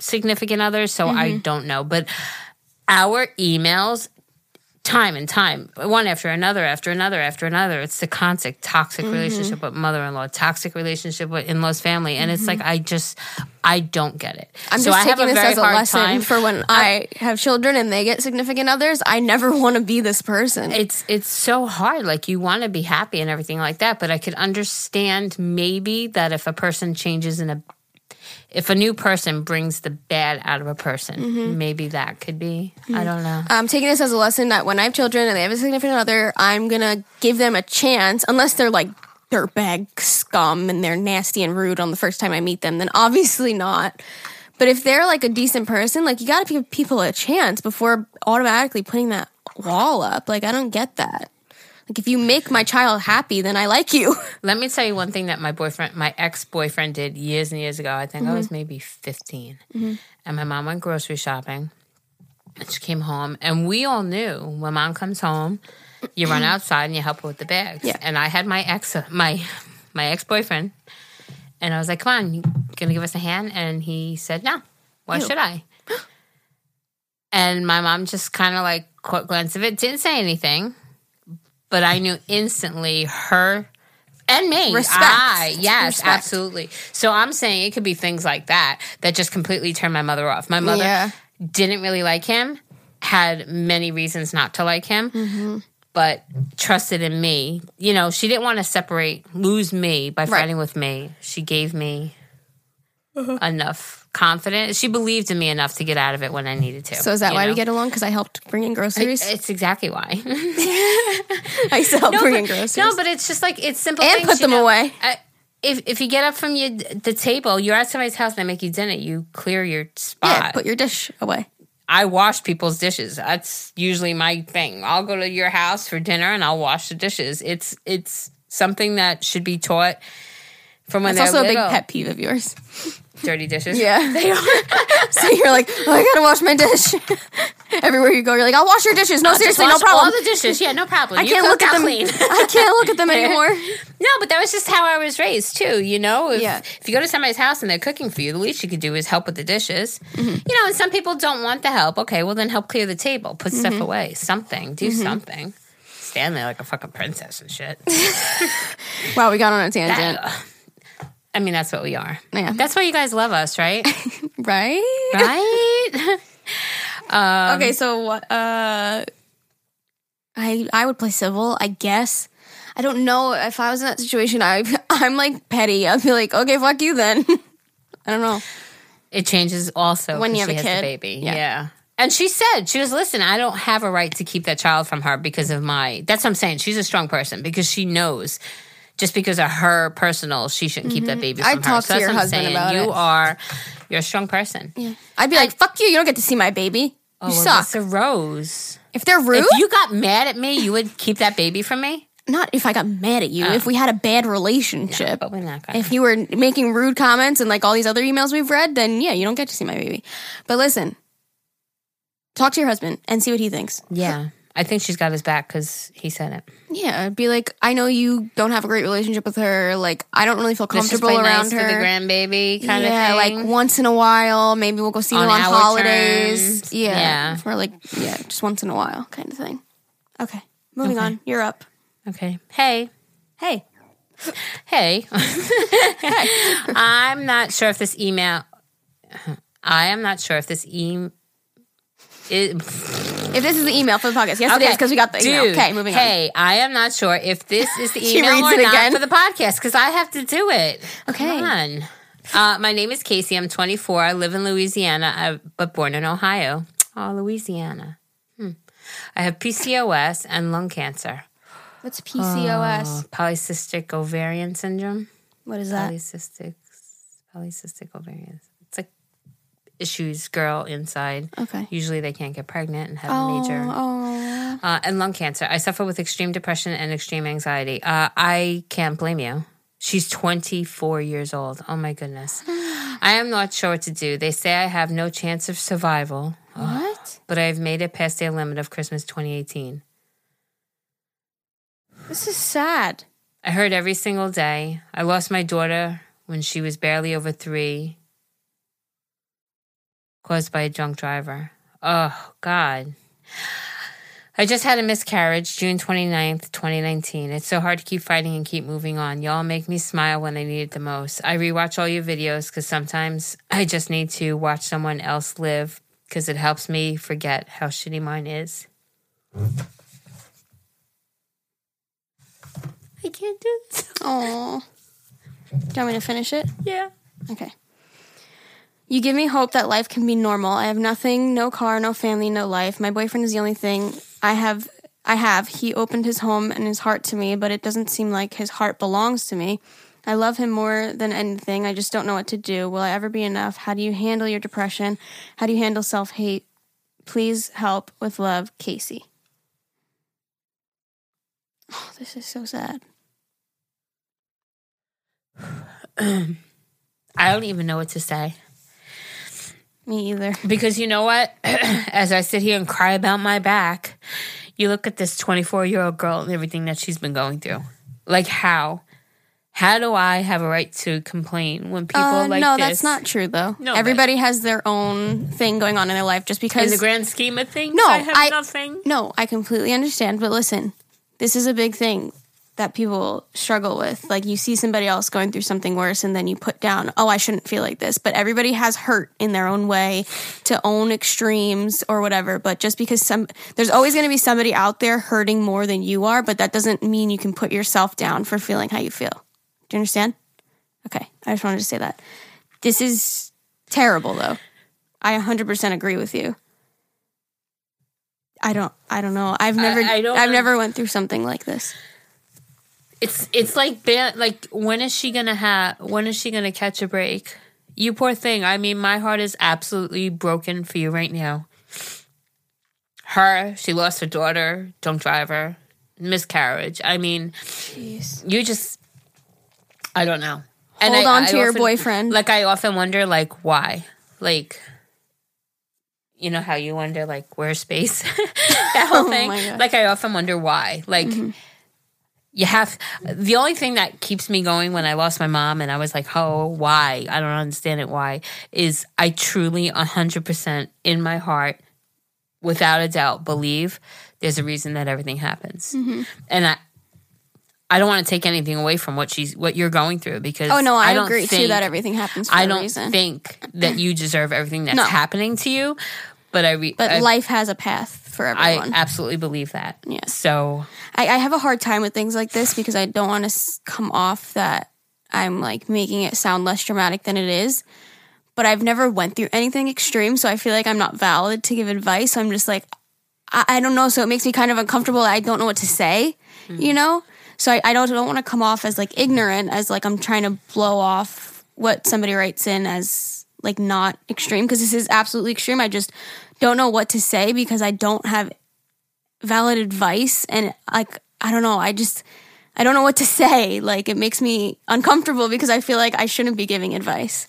significant others. So I mm-hmm. don't know. But our emails time and time, one after another, after another, after another. It's the constant toxic Mm-hmm. relationship with mother in law, toxic relationship with in laws family. And it's like, I just, I don't get it. I'm so just I have taking a this as a lesson time. for when I have children and they get significant others. I never want to be this person. it's it's so hard like you want to be happy and everything like that but i could understand maybe that if a person changes in a if a new person brings the bad out of a person Mm-hmm. maybe that could be i don't know I'm taking this as a lesson that when I have children and they have a significant other, I'm gonna give them a chance, unless they're like dirtbag scum and they're nasty and rude on the first time I meet them, then obviously not. But if they're like a decent person, like you gotta give people a chance before automatically putting that wall up. Like I don't get that. Like if you make my child happy, then I like you. Let me tell you one thing that my boyfriend, my ex boyfriend, did years and years ago. I think I was mm-hmm. maybe 15. Mm-hmm. And my mom went grocery shopping. And she came home, and we all knew when mom comes home, you run outside and you help her with the bags. Yeah. And I had my ex, uh, my my ex boyfriend, and I was like, "Come on, you gonna give us a hand?" And he said, "No. Why Ew. should I?" and my mom just kind of like caught glance of it, didn't say anything, but I knew instantly her and me. Respect. I, yes, Respect. absolutely. So I'm saying it could be things like that that just completely turned my mother off. My mother Yeah. didn't really like him, had many reasons not to like him, Mm-hmm. but trusted in me. You know, she didn't want to separate, lose me by fighting with me. She gave me Uh-huh. enough confidence. She believed in me enough to get out of it when I needed to. So is that why we get along? Because I helped bring in groceries. It's exactly why. I still help bring in but, groceries. no, but it's just like it's simple. And things, put them know. away. I- if if you get up from your the table, you're at somebody's house and they make you dinner, you clear your spot. yeah, put your dish away. I wash people's dishes. That's usually my thing. I'll go to your house for dinner and I'll wash the dishes. It's it's something that should be taught from when That's they're also a big pet peeve of yours. Dirty dishes. Yeah, they are. so you're like, oh, I gotta wash my dish. Everywhere you go, you're like, I'll wash your dishes. No, I'll seriously, no problem. All the dishes. Yeah, no problem. I You can't look at them. clean. I can't look at them anymore. No, but that was just how I was raised too. You know, if, Yeah. if you go to somebody's house and they're cooking for you, the least you could do is help with the dishes. Mm-hmm. You know, and some people don't want the help. Okay, well then help clear the table, put Mm-hmm. stuff away, something, do something. Stand there like a fucking princess and shit. Wow, we got on a tangent, I mean, that's what we are. Yeah. That's why you guys love us, right? right? right? Um, okay, so uh, I I would play civil, I guess. I don't know if I was in that situation. I I'm like petty. I'd be like, okay, fuck you then. I don't know. It changes also When you have she a has kid. baby. Yeah. Yeah. And she said, she was, listen, I don't have a right to keep that child from her because of my, that's what I'm saying. She's a strong person because she knows just because of her personal, she shouldn't keep that baby from I'd her. Mm-hmm. to that's your husband saying. about you it. are, you're a strong person. Yeah. I'd be like, fuck you. You don't get to see my baby. Oh, you suck. Alyssa Rose. If they're rude, If you got mad at me, you would keep that baby from me? not if I got mad at you. If we had a bad relationship. But we're not going if you were making rude comments and like all these other emails we've read, then yeah, you don't get to see my baby. But listen, talk to your husband and see what he thinks. Yeah. I think she's got his back because he said it. Yeah, be like, I know you don't have a great relationship with her. Like, I don't really feel comfortable play around nice her. for the grandbaby kind yeah, of thing. like once in a while, maybe we'll go see On you on holidays. terms. Yeah, Yeah. for like yeah, just once in a while kind of thing. Okay, moving Okay. on. You're up. okay. Hey. Hey, Hey. I'm not sure if this email. I am not sure if this email. It, if this is the email for the podcast, yes, it is because we got the email. Okay, moving on. Hey, I am not sure if this is the email or not again. for the podcast because I have to do it. Okay. Come on. Uh, my name is Casey. I'm 24. I live in Louisiana, but born in Ohio. Oh, Louisiana. Hmm. I have PCOS and lung cancer. What's PCOS? Oh, polycystic ovarian syndrome. what is that? Polycystic, polycystic ovarian. Like issues, girl inside. Okay. Usually they can't get pregnant and have Oh, major oh, uh, and lung cancer. I suffer with extreme depression and extreme anxiety. Uh, I can't blame you. She's 24 years old. Oh my goodness. I am not sure what to do. They say I have no chance of survival, what? but I've made it past their limit of Christmas 2018. This is sad. I heard every single day. I lost my daughter when she was barely over three, caused by a drunk driver. Oh, God. I just had a miscarriage June 29th, 2019. It's so hard to keep fighting and keep moving on. Y'all make me smile when I need it the most. I rewatch all your videos because sometimes I just need to watch someone else live because it helps me forget how shitty mine is. I can't do this. Oh. Do you want me to finish it? Yeah. Okay. You give me hope that life can be normal. I have nothing, no car, no family, no life. My boyfriend is the only thing I have. I have. He opened his home and his heart to me, but it doesn't seem like his heart belongs to me. I love him more than anything. I just don't know what to do. Will I ever be enough? How do you handle your depression? How do you handle self hate? Please help with love, Casey. Oh, this is so sad. I don't even know what to say. Me either. Because you know what? As I sit here and cry about my back, you look at this 24 year old girl and everything that she's been going through. Like, how? How do I have a right to complain when people Uh, like no, this? that's not true though. No, Everybody has their own thing going on in their life just because In the grand scheme of things, No, I have I- nothing. No, I completely understand, but listen, this is a big thing that people struggle with. Like you see somebody else going through something worse and then you put down, "Oh, I shouldn't feel like this." But everybody has hurt in their own way to own extremes or whatever, but just because some there's always going to be somebody out there hurting more than you are, but that doesn't mean you can put yourself down for feeling how you feel. Do you understand? Okay, I just wanted to say that. This is terrible though. I 100% agree with you. I don't I don't know. I've never I don't I've never went through something like this. It's it's like like when is she gonna have? When is she gonna catch a break? You poor thing. I mean, my heart is absolutely broken for you right now. Her, she lost her daughter, drunk driver, miscarriage. I mean, you just, I don't know. Hold on to your boyfriend. Like I often wonder, like why, like. You know how you wonder, like, where's space? that whole Oh thing. Like, I often wonder why. Like, mm-hmm. You have the only thing that keeps me going when I lost my mom and I was like, oh, why? I don't understand it. Why is I truly 100% in my heart, without a doubt, believe there's a reason that everything happens. Mm-hmm. And I, I don't want to take anything away from what she's what you're going through because Oh no, I, don't agree too that everything happens for I don't think that you deserve everything that's No. happening to you, but I re- but I, life has a path for everyone. I, absolutely believe that. Yeah. So I, have a hard time with things like this because I don't want to come off that I'm like making it sound less dramatic than it is. But I've never went through anything extreme, so I feel like I'm not valid to give advice. So I'm just like, I, I don't know. So it makes me kind of uncomfortable. I don't know what to say, hmm. you know. So I, I don't don't want to come off as like ignorant, as like I'm trying to blow off what somebody writes in as like not extreme because this is absolutely extreme. I just don't know what to say because I don't have valid advice and like I don't know, I just I don't know what to say. Like it makes me uncomfortable because I feel like I shouldn't be giving advice.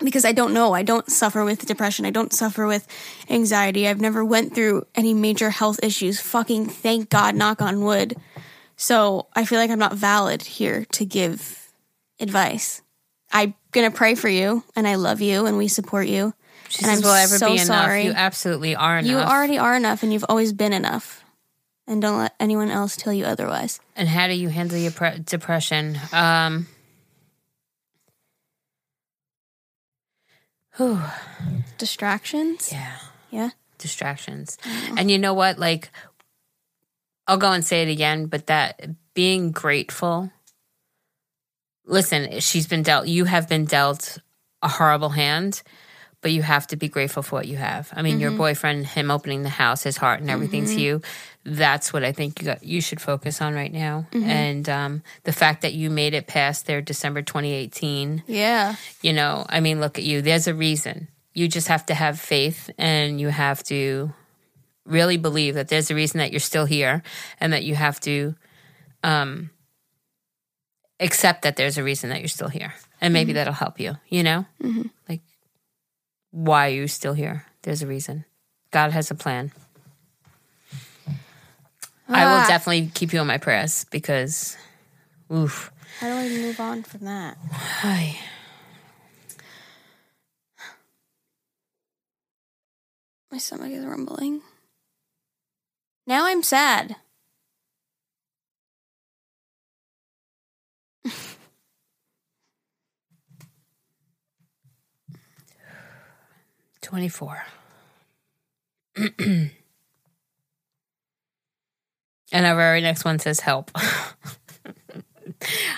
Because I don't know. I don't suffer with depression. I don't suffer with anxiety. I've never went through any major health issues. Fucking thank God, knock on wood. So I feel like I'm not valid here to give advice. I'm gonna pray for you and I love you and we support you. she And says, I'm "Will ever so be enough? sorry. You absolutely are enough." You already are enough and you've always been enough. And don't let anyone else tell you otherwise. And how do you handle your pre- depression? Um, whew, Distractions? yeah, Yeah. distractions. And you know what? Like, I'll go and say it again, but that being grateful. Listen, she's been dealt. You have been dealt a horrible hand, but you have to be grateful for what you have. I mean, your boyfriend, him opening the house, his heart, and everything to you. That's what I think you got. You should focus on right now. And um, the fact that you made it past their December 2018 Yeah. you know i mean look at you there's a reason you just have to have faith and you have to really believe that there's a reason that you're still here and that you have to um accept that there's a reason that you're still here and maybe that'll help you you know like why are you still here there's a reason god has a plan i will Ah. definitely keep you in my prayers because oof How do I move on from that? Ay. My stomach is rumbling. Now I'm sad. Twenty-four. and our very next one says help. I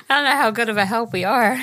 don't know how good of a help we are.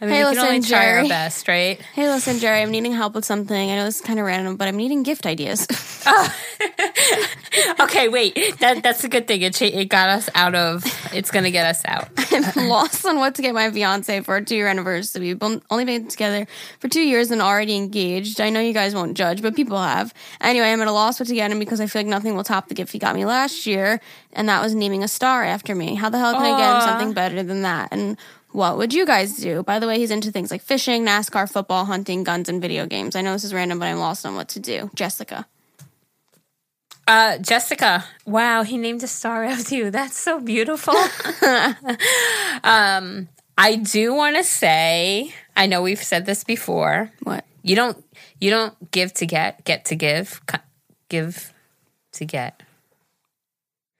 I mean, Hey, we can only listen, try our Geri. best, right? Hey, listen, Geri, I'm needing help with something. I know it's kind of random, but I'm needing gift ideas. okay, wait. That that's a good thing. It cha- it got us out of. It's gonna get us out. I'm lost on what to get my fiance for our two year anniversary. We've only been together for two years and already engaged. I know you guys won't judge, but people have. Anyway, I'm at a loss what to get him because I feel like nothing will top the gift he got me last year, and that was naming a star after me. How the hell can I get him something better than that? And what would you guys do? By the way, he's into things like fishing, NASCAR, football, hunting, guns, and video games. I know this is random, but I'm lost on what to do. Jessica. Uh, Jessica. Wow, he named a star after you. That's so beautiful. um, I do want to say. I know we've said this before. What? You don't. You don't give to get. Get to give. Give to get.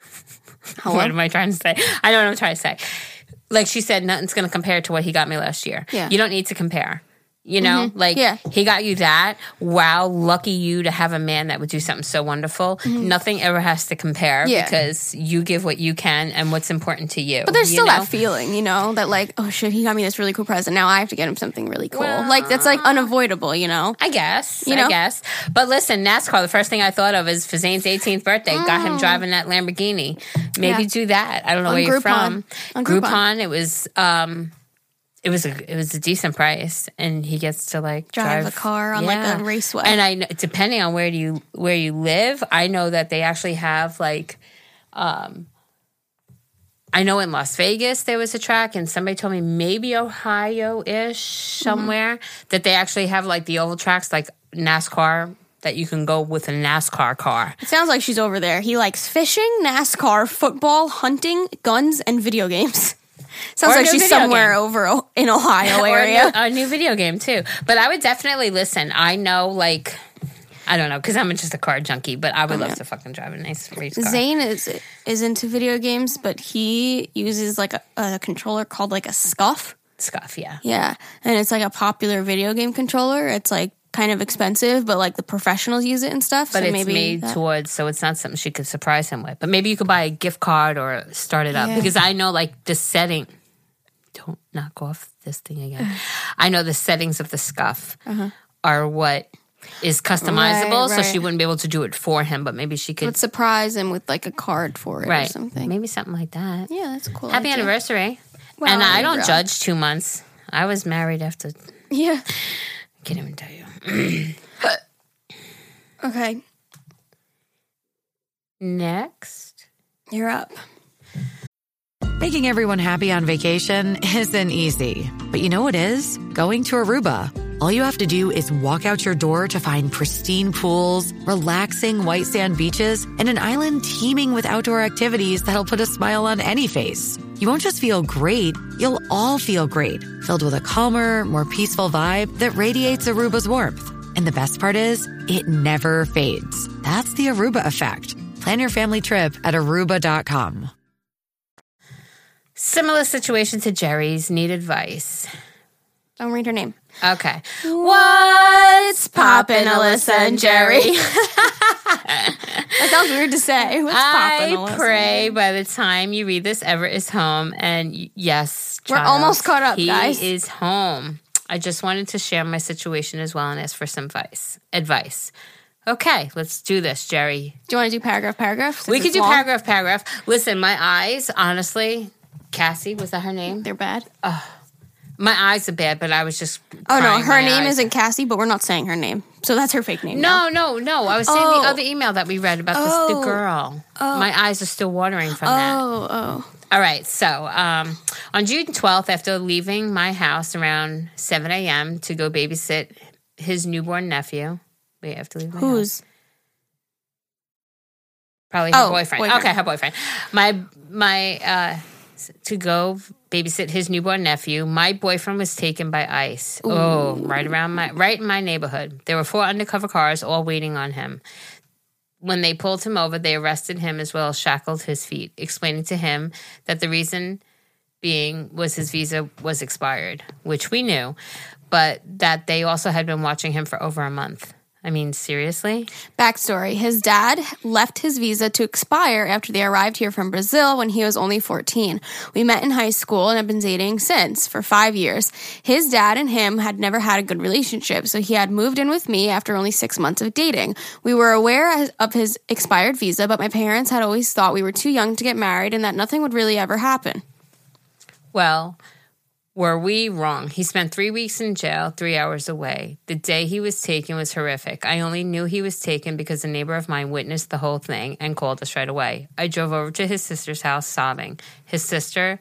What am I trying to say? I know what I'm trying to say. Like she said, nothing's going to compare to what he got me last year. Yeah. You don't need to compare. You know, like Yeah. he got you that. Wow, lucky you to have a man that would do something so wonderful. Nothing ever has to compare Yeah. because you give what you can and what's important to you. But there's you still know? that feeling, you know, that like, oh shit, he got me this really cool present. Now I have to get him something really cool. like that's like unavoidable, you know. I guess. You I know? guess. But listen, NASCAR, the first thing I thought of is for Zane's 18th birthday, got him driving that Lamborghini. Maybe Mm. Yeah. do that. I don't know On where you're Groupon. from. On Groupon. Groupon. It was um it was a it was a decent price and he gets to like Drive drive, a car on, like, a raceway. And I depending on where you where you live, I know that they actually have like um I know in Las Vegas there was a track, and somebody told me maybe Ohio ish somewhere that they actually have like the oval tracks, like NASCAR, that you can go with a NASCAR car. It sounds like she's over there. He likes fishing, NASCAR, football, hunting, guns, and video games. Sounds Or like she's somewhere game. over in Ohio Or a area. new, a new video game too. But I would definitely listen. I know, like, I don't know, because I'm just a car junkie, but I would oh, love to fucking drive a nice race car. Zane is is into video games, but he uses like a, a controller called like a Scuff. Scuff, yeah. Yeah, and it's like a popular video game controller. It's like kind of expensive, but like the professionals use it and stuff. But so it's maybe made that- towards, so it's not something she could surprise him with. But maybe you could buy a gift card or start it up Yeah. because I know like the setting. Don't knock off this thing again. I know the settings of the scuff are what is customizable, Uh-huh. Right, so she wouldn't be able to do it for him. But maybe she could, surprise him with like a card for it or right? something. Maybe something like that. Yeah, that's cool. Happy idea. anniversary! Well, and I don't judge two months. I was married after. Yeah. Can't even tell you. Okay, Next, you're up. Making everyone happy on vacation isn't easy, but you know what is? Going to Aruba. All you have to do is walk out your door to find pristine pools, relaxing white sand beaches, and an island teeming with outdoor activities that'll put a smile on any face. You won't just feel great, you'll all feel great, filled with a calmer, more peaceful vibe that radiates Aruba's warmth. And the best part is, it never fades. That's the Aruba effect. Plan your family trip at aruba.com. similar situation to Geri's. Need advice. Don't read her name. Okay. What's poppin', Alyssa and Geri? That sounds weird to say. What's poppin', I pray by the time you read this, Everett is home. And yes, We're almost caught up, he guys. is home. I just wanted to share my situation as well and ask for some advice. Advice. Okay, let's do this, Geri. Do you want to do paragraph paragraph? we could do long? paragraph, paragraph. Listen, my eyes, honestly, Cassie, was that her name? They're bad. My eyes are bad, but I was just. Oh no, her name eyes. isn't Cassie, but we're not saying her name, so that's her fake name. now. No, no, no. I was saying Oh. the other email that we read about this, the Oh. girl. My eyes are still watering from that. Oh, oh. All right. So um, on June 12th, after leaving my house around 7 a.m. to go babysit his newborn nephew, we have to leave my house. Who's? Probably her Oh, boyfriend. boyfriend. Okay, her boyfriend. My my uh to go babysit his newborn nephew. My boyfriend was taken by ICE. Oh, right around my right in my neighborhood. There were four undercover cars all waiting on him. When they pulled him over, they arrested him as well as shackled his feet, explaining to him that the reason being was his visa was expired, which we knew, but that they also had been watching him for over a month. I mean, seriously? Backstory His dad left his visa to expire after they arrived here from Brazil when he was only 14. We met in high school and have been dating since for five years. His dad and him had never had a good relationship, so he had moved in with me after only six months of dating. We were aware of his expired visa, but my parents had always thought we were too young to get married and that nothing would really ever happen. Well, were we wrong? He spent three weeks in jail, three hours away. The day he was taken was horrific. I only knew he was taken because a neighbor of mine witnessed the whole thing and called us right away. I drove over to his sister's house sobbing. His sister,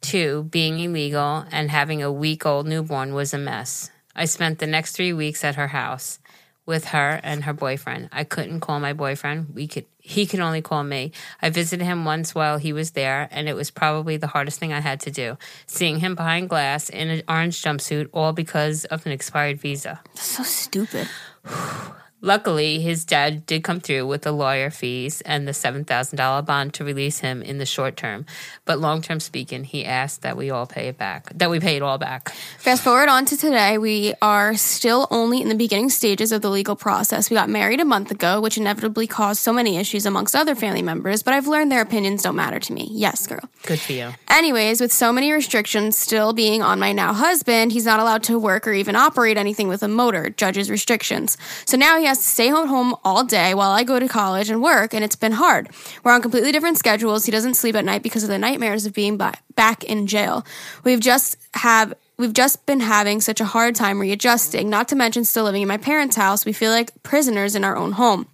too, being illegal and having a week old newborn was a mess. I spent the next three weeks at her house with her and her boyfriend. I couldn't call my boyfriend. We could he can only call me. I visited him once while he was there, and it was probably the hardest thing I had to do. Seeing him behind glass in an orange jumpsuit, all because of an expired visa. That's so stupid. Luckily, his dad did come through with the lawyer fees and the $7,000 bond to release him in the short term. But long term speaking, he asked that we all pay it back, that we pay it all back. Fast forward on to today, we are still only in the beginning stages of the legal process. We got married a month ago, which inevitably caused so many issues amongst other family members, but I've learned their opinions don't matter to me. Yes, girl. Good for you. Anyways, with so many restrictions still being on my now husband, he's not allowed to work or even operate anything with a motor, judges restrictions. So now he has to stay home home all day while I go to college and work, and it's been hard. We're on completely different schedules. He doesn't sleep at night because of the nightmares of being ba- back in jail. We've just have We've just been having such a hard time readjusting, not to mention still living in my parents' house. We feel like prisoners in our own home.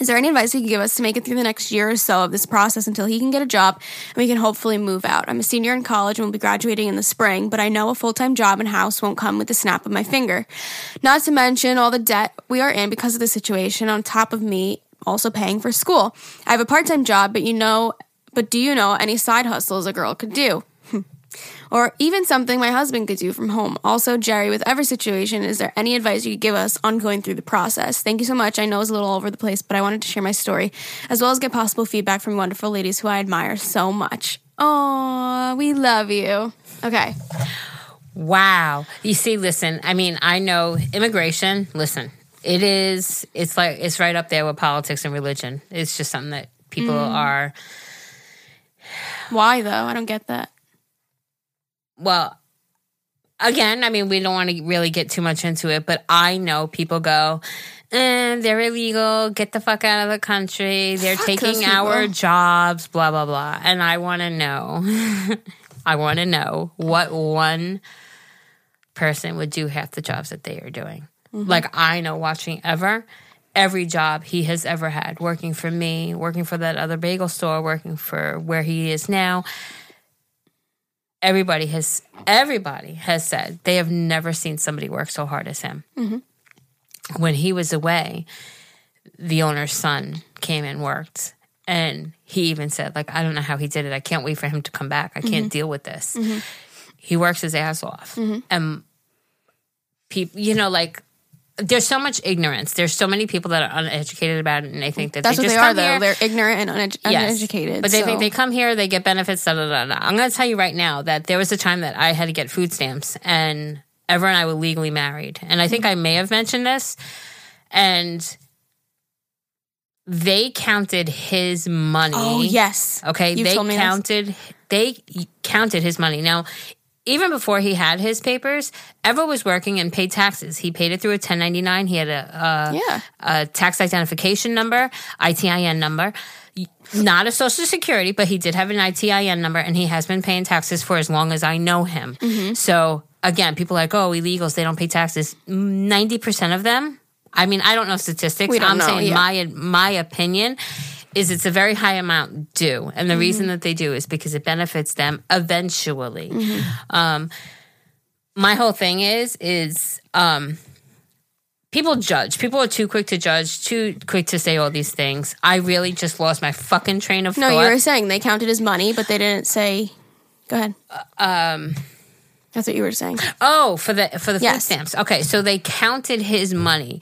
Is there any advice you can give us to make it through the next year or so of this process until he can get a job and we can hopefully move out? I'm a senior in college and will be graduating in the spring, but I know a full time job and house won't come with the snap of my finger. Not to mention all the debt we are in because of the situation on top of me also paying for school. I have a part time job, but you know, but do you know any side hustles a girl could do? Or even something my husband could do from home. Also, Geri, with every situation, is there any advice you could give us on going through the process? Thank you so much. I know it's a little all over the place, but I wanted to share my story as well as get possible feedback from wonderful ladies who I admire so much. Oh, we love you. Okay. Wow. You see, listen, I mean, I know immigration, listen, it is, it's like, it's right up there with politics and religion. It's just something that people mm-hmm. are, Why though? I don't get that. Well, again, I mean, we don't want to really get too much into it, but I know people go, eh, they're illegal, get the fuck out of the country, they're Fuck taking our jobs, blah, blah, blah. And I want to know, I want to know what one person would do half the jobs that they are doing. Like, I know watching Ever. Every job he has ever had, working for me, working for that other bagel store, working for where he is now, everybody has everybody has said they have never seen somebody work so hard as him. Mm-hmm. When he was away, the owner's son came and worked, and he even said, "Like I don't know how he did it. I can't wait for him to come back. I can't mm-hmm. deal with this." Mm-hmm. He works his ass off, and people, you know, like. There's so much ignorance. There's so many people that are uneducated about it, and they think that That's they what just they are though. here, They're ignorant and unedu- Yes. uneducated. But they so- think they come here, they get benefits, da da da da. I'm going to tell you right now that there was a time that I had to get food stamps, and Ever and I were legally married. And I think I may have mentioned this. And they counted his money. Oh yes. Okay, You've they me this. counted they counted his money. Now, even before he had his papers, Ever was working and paid taxes. He paid it through a 1099. He had a, uh Yeah. a tax identification number, ITIN number. Not a social security, but he did have an ITIN number and he has been paying taxes for as long as I know him. Mm-hmm. So again, people are like, oh, illegals, they don't pay taxes. 90% of them, I mean, I don't know statistics. Don't I'm know, saying yeah. my my opinion is it's a very high amount due. And the Mm-hmm. reason that they do is because it benefits them eventually. Mm-hmm. Um, my whole thing is is um, people judge. People are too quick to judge, too quick to say all these things. I really just lost my fucking train of No, thought. No, you were saying they counted his money, but they didn't say. Go ahead. um, That's what you were saying. oh, for the for the food stamps. Okay, so they counted his money,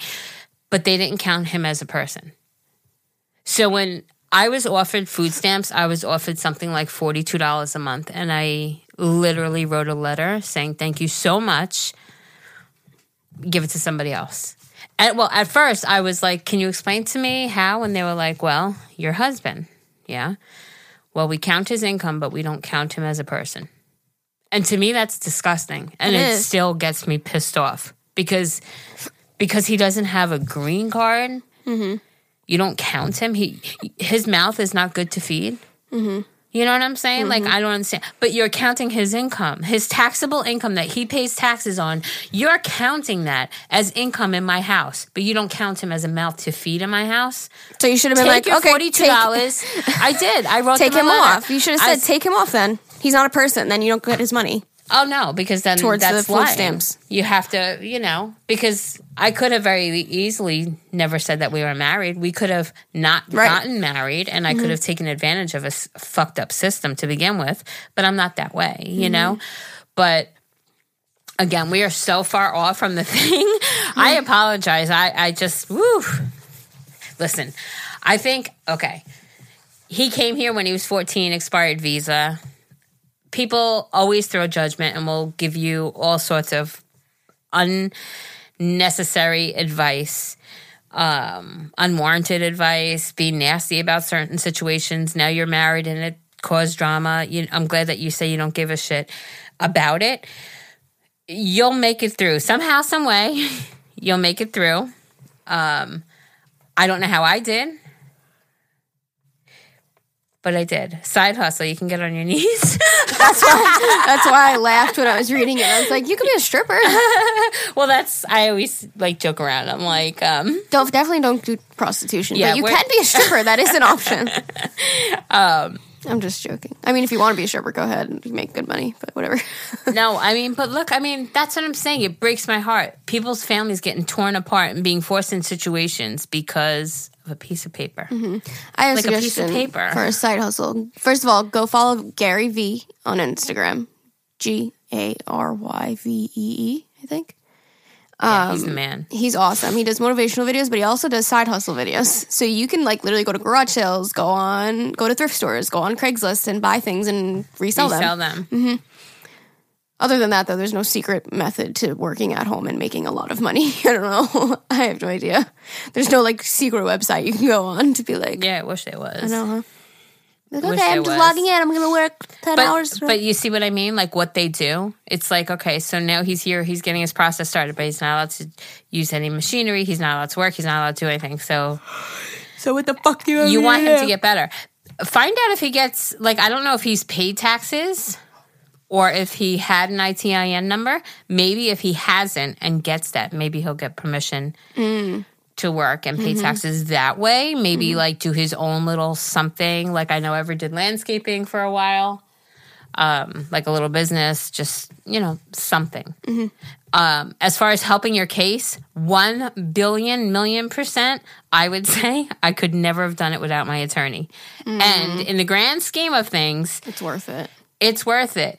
but they didn't count him as a person. So when I was offered food stamps, I was offered something like forty-two dollars a month, and I literally wrote a letter saying, "Thank you so much. Give it to somebody else." And, well, at first I was like, "Can you explain to me how?" And they were like, "Well, your husband, yeah. Well, we count his income, but we don't count him as a person." And to me, that's disgusting, and It it, still gets me pissed off because because he doesn't have a green card. Mm-hmm. You don't count him. He his mouth is not good to feed. Mm-hmm. You know what I'm saying? Like I don't understand. But you're counting his income, his taxable income that he pays taxes on. You're counting that as income in my house, but you don't count him as a mouth to feed in my house. So you should have been Take like, your okay, forty two take, dollars. I did. I wrote take him letter. off. You should have I said, take him off then. He's not a person. Then you don't get his money. Oh no, because then Towards that's the food lying. stamps. You have to, you know, because I could have very easily never said that we were married. We could have not Right. gotten married, and I could mm-hmm. have taken advantage of a fucked up system to begin with. But I'm not that way, you mm-hmm. know. But again, we are so far off from the thing. I mm. apologize. I I just woo. Listen, I think okay. He came here when he was 14, expired visa people always throw judgment and will give you all sorts of unnecessary advice um unwarranted advice be nasty about certain situations. Now you're married and it caused drama. You, i'm glad that you say you don't give a shit about it. You'll make it through. Somehow some way you'll make it through. Um i don't know how i did but I did. Side hustle. You can get on your knees. That's why. that's why I laughed when I was reading it. I was like, you could be a stripper. well, that's I always like joke around. I'm like, um, Don't definitely don't do prostitution. Yeah, but you can be a stripper. That is an option. um, I'm just joking. I mean, if you want to be a stripper, go ahead and make good money. But whatever. no, I mean, but look, I mean, that's what I'm saying. It breaks my heart. People's families getting torn apart and being forced in situations because of a piece of paper. I have Like a piece of paper. for a side hustle. First of all, go follow Gary Vee on Instagram. G A R Y V E E. I think. Yeah, Um, he's the man. He's awesome. He does motivational videos, but he also does side hustle videos. So you can like literally go to garage sales, go on, go to thrift stores, go on Craigslist and buy things and resell them. Resell them. Other than that, though, there's no secret method to working at home and making a lot of money. I don't know. I have no idea. There's no like secret website you can go on to be like, Yeah, I wish there was. I know, huh? Like, okay, I'm just was. logging in. I'm going to work 10 But, hours. but you see what I mean? Like what they do. It's like, okay, so now he's here, he's getting his process started, but he's not allowed to use any machinery. He's not allowed to work. He's not allowed to do anything. So so what the fuck do you you want him to get better. Find out if he gets like I don't know if he's paid taxes or if he had an ITIN number. Maybe if he hasn't and gets that, maybe he'll get permission mm. to work and pay mm-hmm. taxes that way. Maybe mm-hmm. like do his own little something. Like I know I ever did landscaping for a while. Um, like a little business, just you know, something. Mm-hmm. Um, as far as helping your case, one billion million percent, I would say I could never have done it without my attorney. And in the grand scheme of things, It's worth it. it's worth it.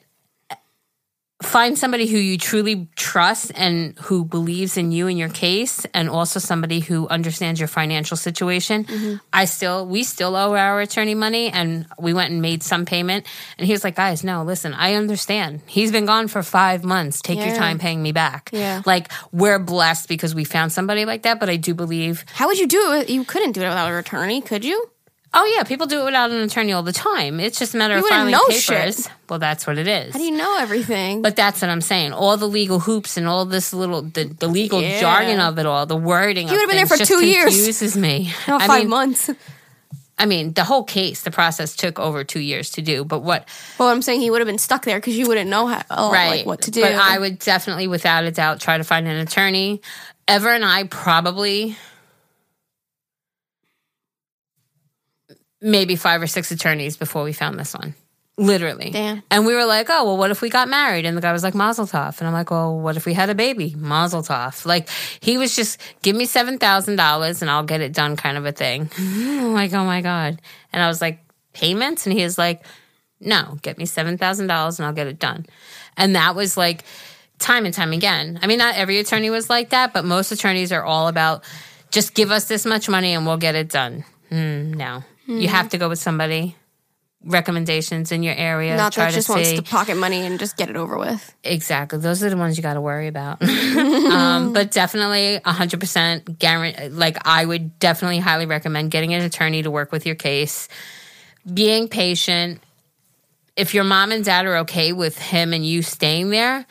Find somebody who you truly trust and who believes in you and your case, and also somebody who understands your financial situation. Mm-hmm. I still, we still owe our attorney money, and we went and made some payment. And he was like, "Guys, no, listen, I understand. He's been gone for five months. Take your time paying me back. Yeah. like we're blessed because we found somebody like that. But I do believe How would you do it? You couldn't do it without an attorney, could you? Oh yeah, people do it without an attorney all the time. It's just a matter You of filing know papers. shit. Well, that's what it is. How do you know everything? But that's what I'm saying. All the legal hoops and all this little the, the legal Yeah. jargon of it all, the wording. He of would've been there for two years. Confuses me. Not oh, I five mean, months. I mean, the whole case, the process took over two years to do. But what? Well, I'm saying he would have been stuck there because you wouldn't know how, oh, right? like what to do. But I would definitely, without a doubt, try to find an attorney. Ever and I probably. Maybe five or six attorneys before we found this one. Literally. Damn. And we were like, oh, well, what if we got married? And the guy was like, Mazel tov. And I'm like, well, what if we had a baby? Mazel tov. Like, he was just, give me $7,000 and I'll get it done kind of a thing. Like, oh my God. And I was like, payments? And he was like, no, get me $7,000 and I'll get it done. And that was like time and time again. I mean, not every attorney was like that, but most attorneys are all about just give us this much money and we'll get it done. Mm, no. You have to go with somebody recommendations in your area. Not that just wants to pocket money and just get it over with. exactly. Those are the ones you got to worry about. um, but definitely, hundred percent guarantee. Like I would definitely highly recommend getting an attorney to work with your case. Being patient. If your mom and dad are okay with him and you staying there,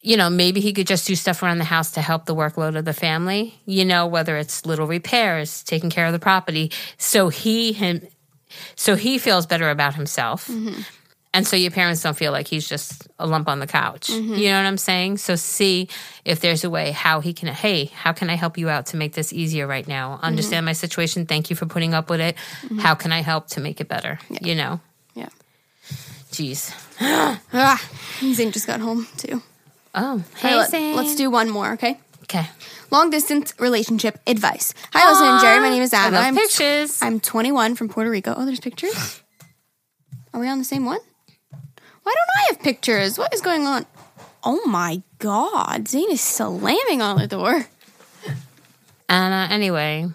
you know, maybe he could just do stuff around the house to help the workload of the family, you know, whether it's little repairs, taking care of the property. So he him so he feels better about himself. Mm-hmm. And so your parents don't feel like he's just a lump on the couch. Mm-hmm. You know what I'm saying? So see if there's a way how he can hey, how can I help you out to make this easier right now? Mm-hmm. Understand my situation. Thank you for putting up with it. How can I help to make it better? You know? Yeah. Jeez. Ah, Zane just got home too. Oh, hey, right, let, let's do one more, okay? Okay. Long distance relationship advice. Hi, Elsa and Geri. My name is I Anna. love I'm pictures. I'm 21 from Puerto Rico. Oh, there's pictures. Are we on the same one? Why don't I have pictures? What is going on? Oh my God, Zane is slamming on the door. Anna, anyway,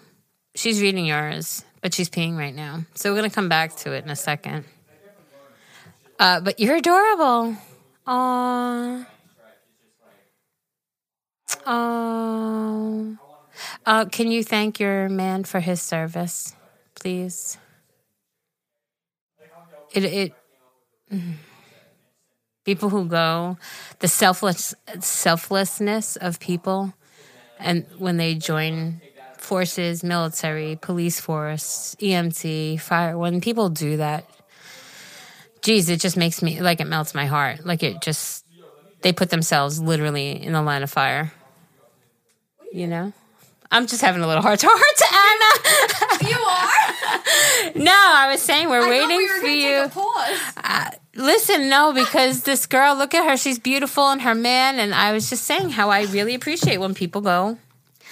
she's reading yours, but she's peeing right now. So we're going to come back to it in a second. Uh, but you're adorable. Aww. Aww. Uh, can you thank your man for his service, please? It, it, people who go, the selfless selflessness of people and when they join forces, military, police force, EMT, fire, when people do that, geez, it just makes me like it melts my heart. Like it just, they put themselves literally in the line of fire. You know? I'm just having a little heart to heart to Anna. You are? no, I was saying we're waiting for you. pause. Uh, listen, no, because this girl, look at her. She's beautiful and her man. And I was just saying how I really appreciate when people go,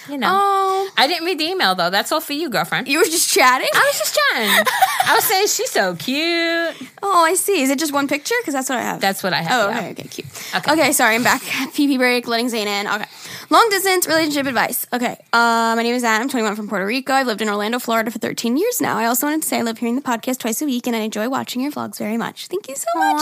you know. Oh, I didn't read the email though. That's all for you, girlfriend. you were just chatting? I was just chatting. I was saying she's so cute. Oh, I see. Is it just one picture? Because that's what I have. That's what I have. Oh, yeah. okay, okay, cute. Okay. Okay. sorry, I'm back. PP break, letting Zane in. Okay. Long distance relationship advice. Okay. Uh, my name is Anna. I'm 21 from Puerto Rico. I've lived in Orlando, Florida for 13 years now. I also wanted to say I love hearing the podcast twice a week and I enjoy watching your vlogs very much. Thank you so much.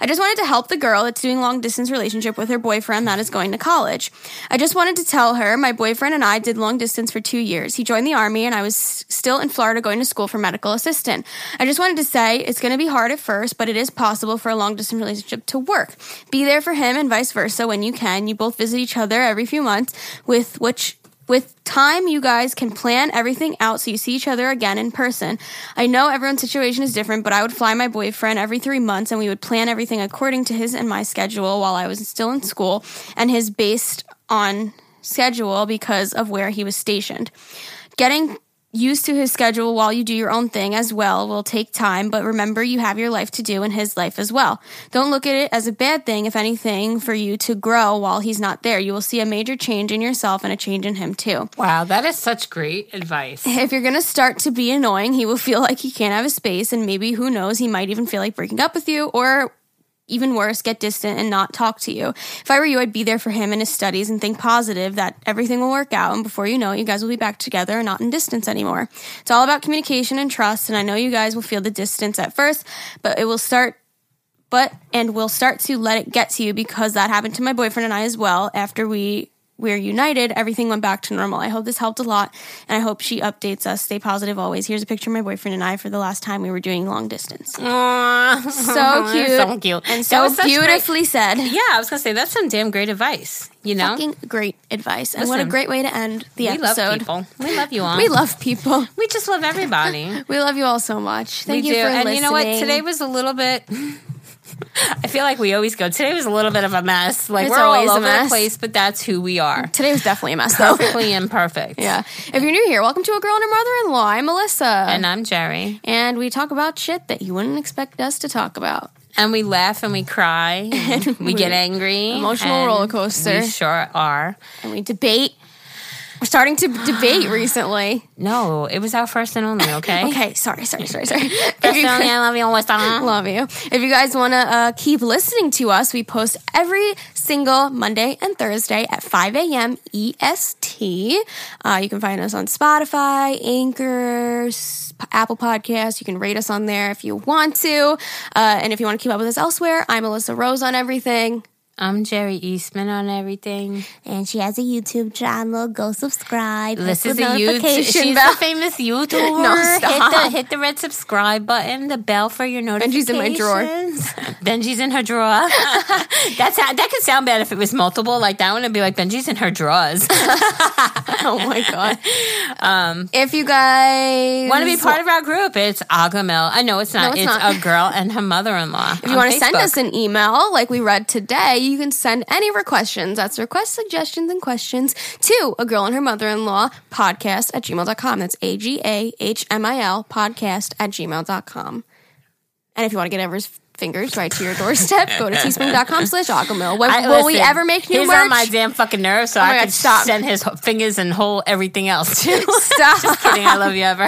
I just wanted to help the girl that's doing long distance relationship with her boyfriend that is going to college. I just wanted to tell her my boyfriend and I did long distance for two years. He joined the army and I was still in Florida going to school for medical assistant. I just wanted to say it's going to be hard at first, but it is possible for a long distance relationship to work. Be there for him and vice versa when you can. You both visit each other every few months with which with time you guys can plan everything out so you see each other again in person. I know everyone's situation is different but i would fly my boyfriend every three months and we would plan everything according to his and my schedule while i was still in school and his based on schedule because of where he was stationed. Getting used to his schedule while you do your own thing as well will take time, but remember you have your life to do and his life as well. Don't look at it as a bad thing, if anything, for you to grow while he's not there. You will see a major change in yourself and a change in him too. Wow, that is such great advice. If you're gonna start to be annoying, he will feel like he can't have a space, and maybe who knows, he might even feel like breaking up with you or even worse, get distant and not talk to you. If I were you, I'd be there for him in his studies and think positive that everything will work out. And before you know it, you guys will be back together and not in distance anymore. It's all about communication and trust. And I know you guys will feel the distance at first, but it will start but and we'll start to let it get to you because that happened to my boyfriend and I as well after we we're united everything went back to normal i hope this helped a lot and i hope she updates us stay positive always here's a picture of my boyfriend and i for the last time we were doing long distance Aw. so cute so cute. and so beautifully said yeah, I was gonna say that's some damn great advice. You know, fucking great advice and what a great way to end the episode. we love people. We love you all. we love people We just love everybody. we love you all so much thank we you do. for and listening And you know what? Today was a little bit. I feel like we always go. Today was a little bit of a mess. Like It's we're all always a over mess. the place, but that's who we are. today was definitely a mess though Perfectly imperfect. yeah if you're new here welcome to a girl and her mother-in-law i'm melissa And I'm Geri. and we talk about shit that you wouldn't expect us to talk about. And we laugh and we cry. And we get angry. Emotional roller coaster. We sure are. And we debate. We're starting to debate recently. No, it was our first and only. Okay. Okay, sorry, sorry, sorry, sorry. First If you- and only. I love you. What's? Love you. If you guys want to uh, keep listening to us, we post every single Monday and Thursday at 5 a.m. EST. Uh, you can find us on Spotify, Anchor, Apple Podcasts. You can rate us on there if you want to. Uh, and if you want to keep up with us elsewhere, I'm Alyssa Rose on everything. I'm Geri Eastman on everything. And she has a YouTube channel. Go subscribe. This is the a YouTube. She's bell. a famous YouTuber. No, hit the hit the red subscribe button, the bell for your notifications. Benji's in my drawer. Benji's in her drawer. That's how, that could sound bad if it was multiple like that one. It'd be like Benji's in her drawers. oh my god. Um, if you guys Want to be part of our group? It's Agahmil. I know it's not. it's it's not. a girl and her mother-in-law. If you want to send us an email like we read today, you can send any questions. That's request suggestions and questions to a girl and her mother in law podcast at gmail.com. That's A G A H M I L podcast at gmail.com. And if you want to get Ever's fingers right to your doorstep, go to teespring.com slash agahmil. When, I- will we ever make new He's merch? on my damn fucking nerves, so oh my I God, can stop. send his fingers and whole everything else. Stop. Just kidding. I love you ever.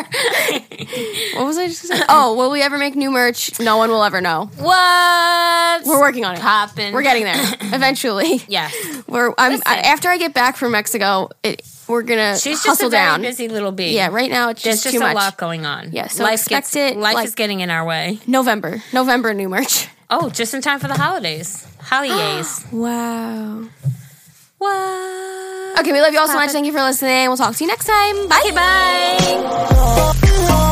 What was I just saying? Oh, will we ever make new merch? No one will ever know. What? We're working on it. popping. We're getting there eventually. Yes. We're I'm I, after I get back from Mexico, it, we're gonna She's just hustle a very down. busy little bee. Yeah, right now it's There's just, just too a much. lot going on. Yeah, so life expect gets, it, Life like- is getting in our way. November, November new merch. Oh, just in time for the holidays. Holidays. Wow. Wow. Okay, we love you all so much. Thank you for listening. We'll talk to you next time. Bye. Okay, bye.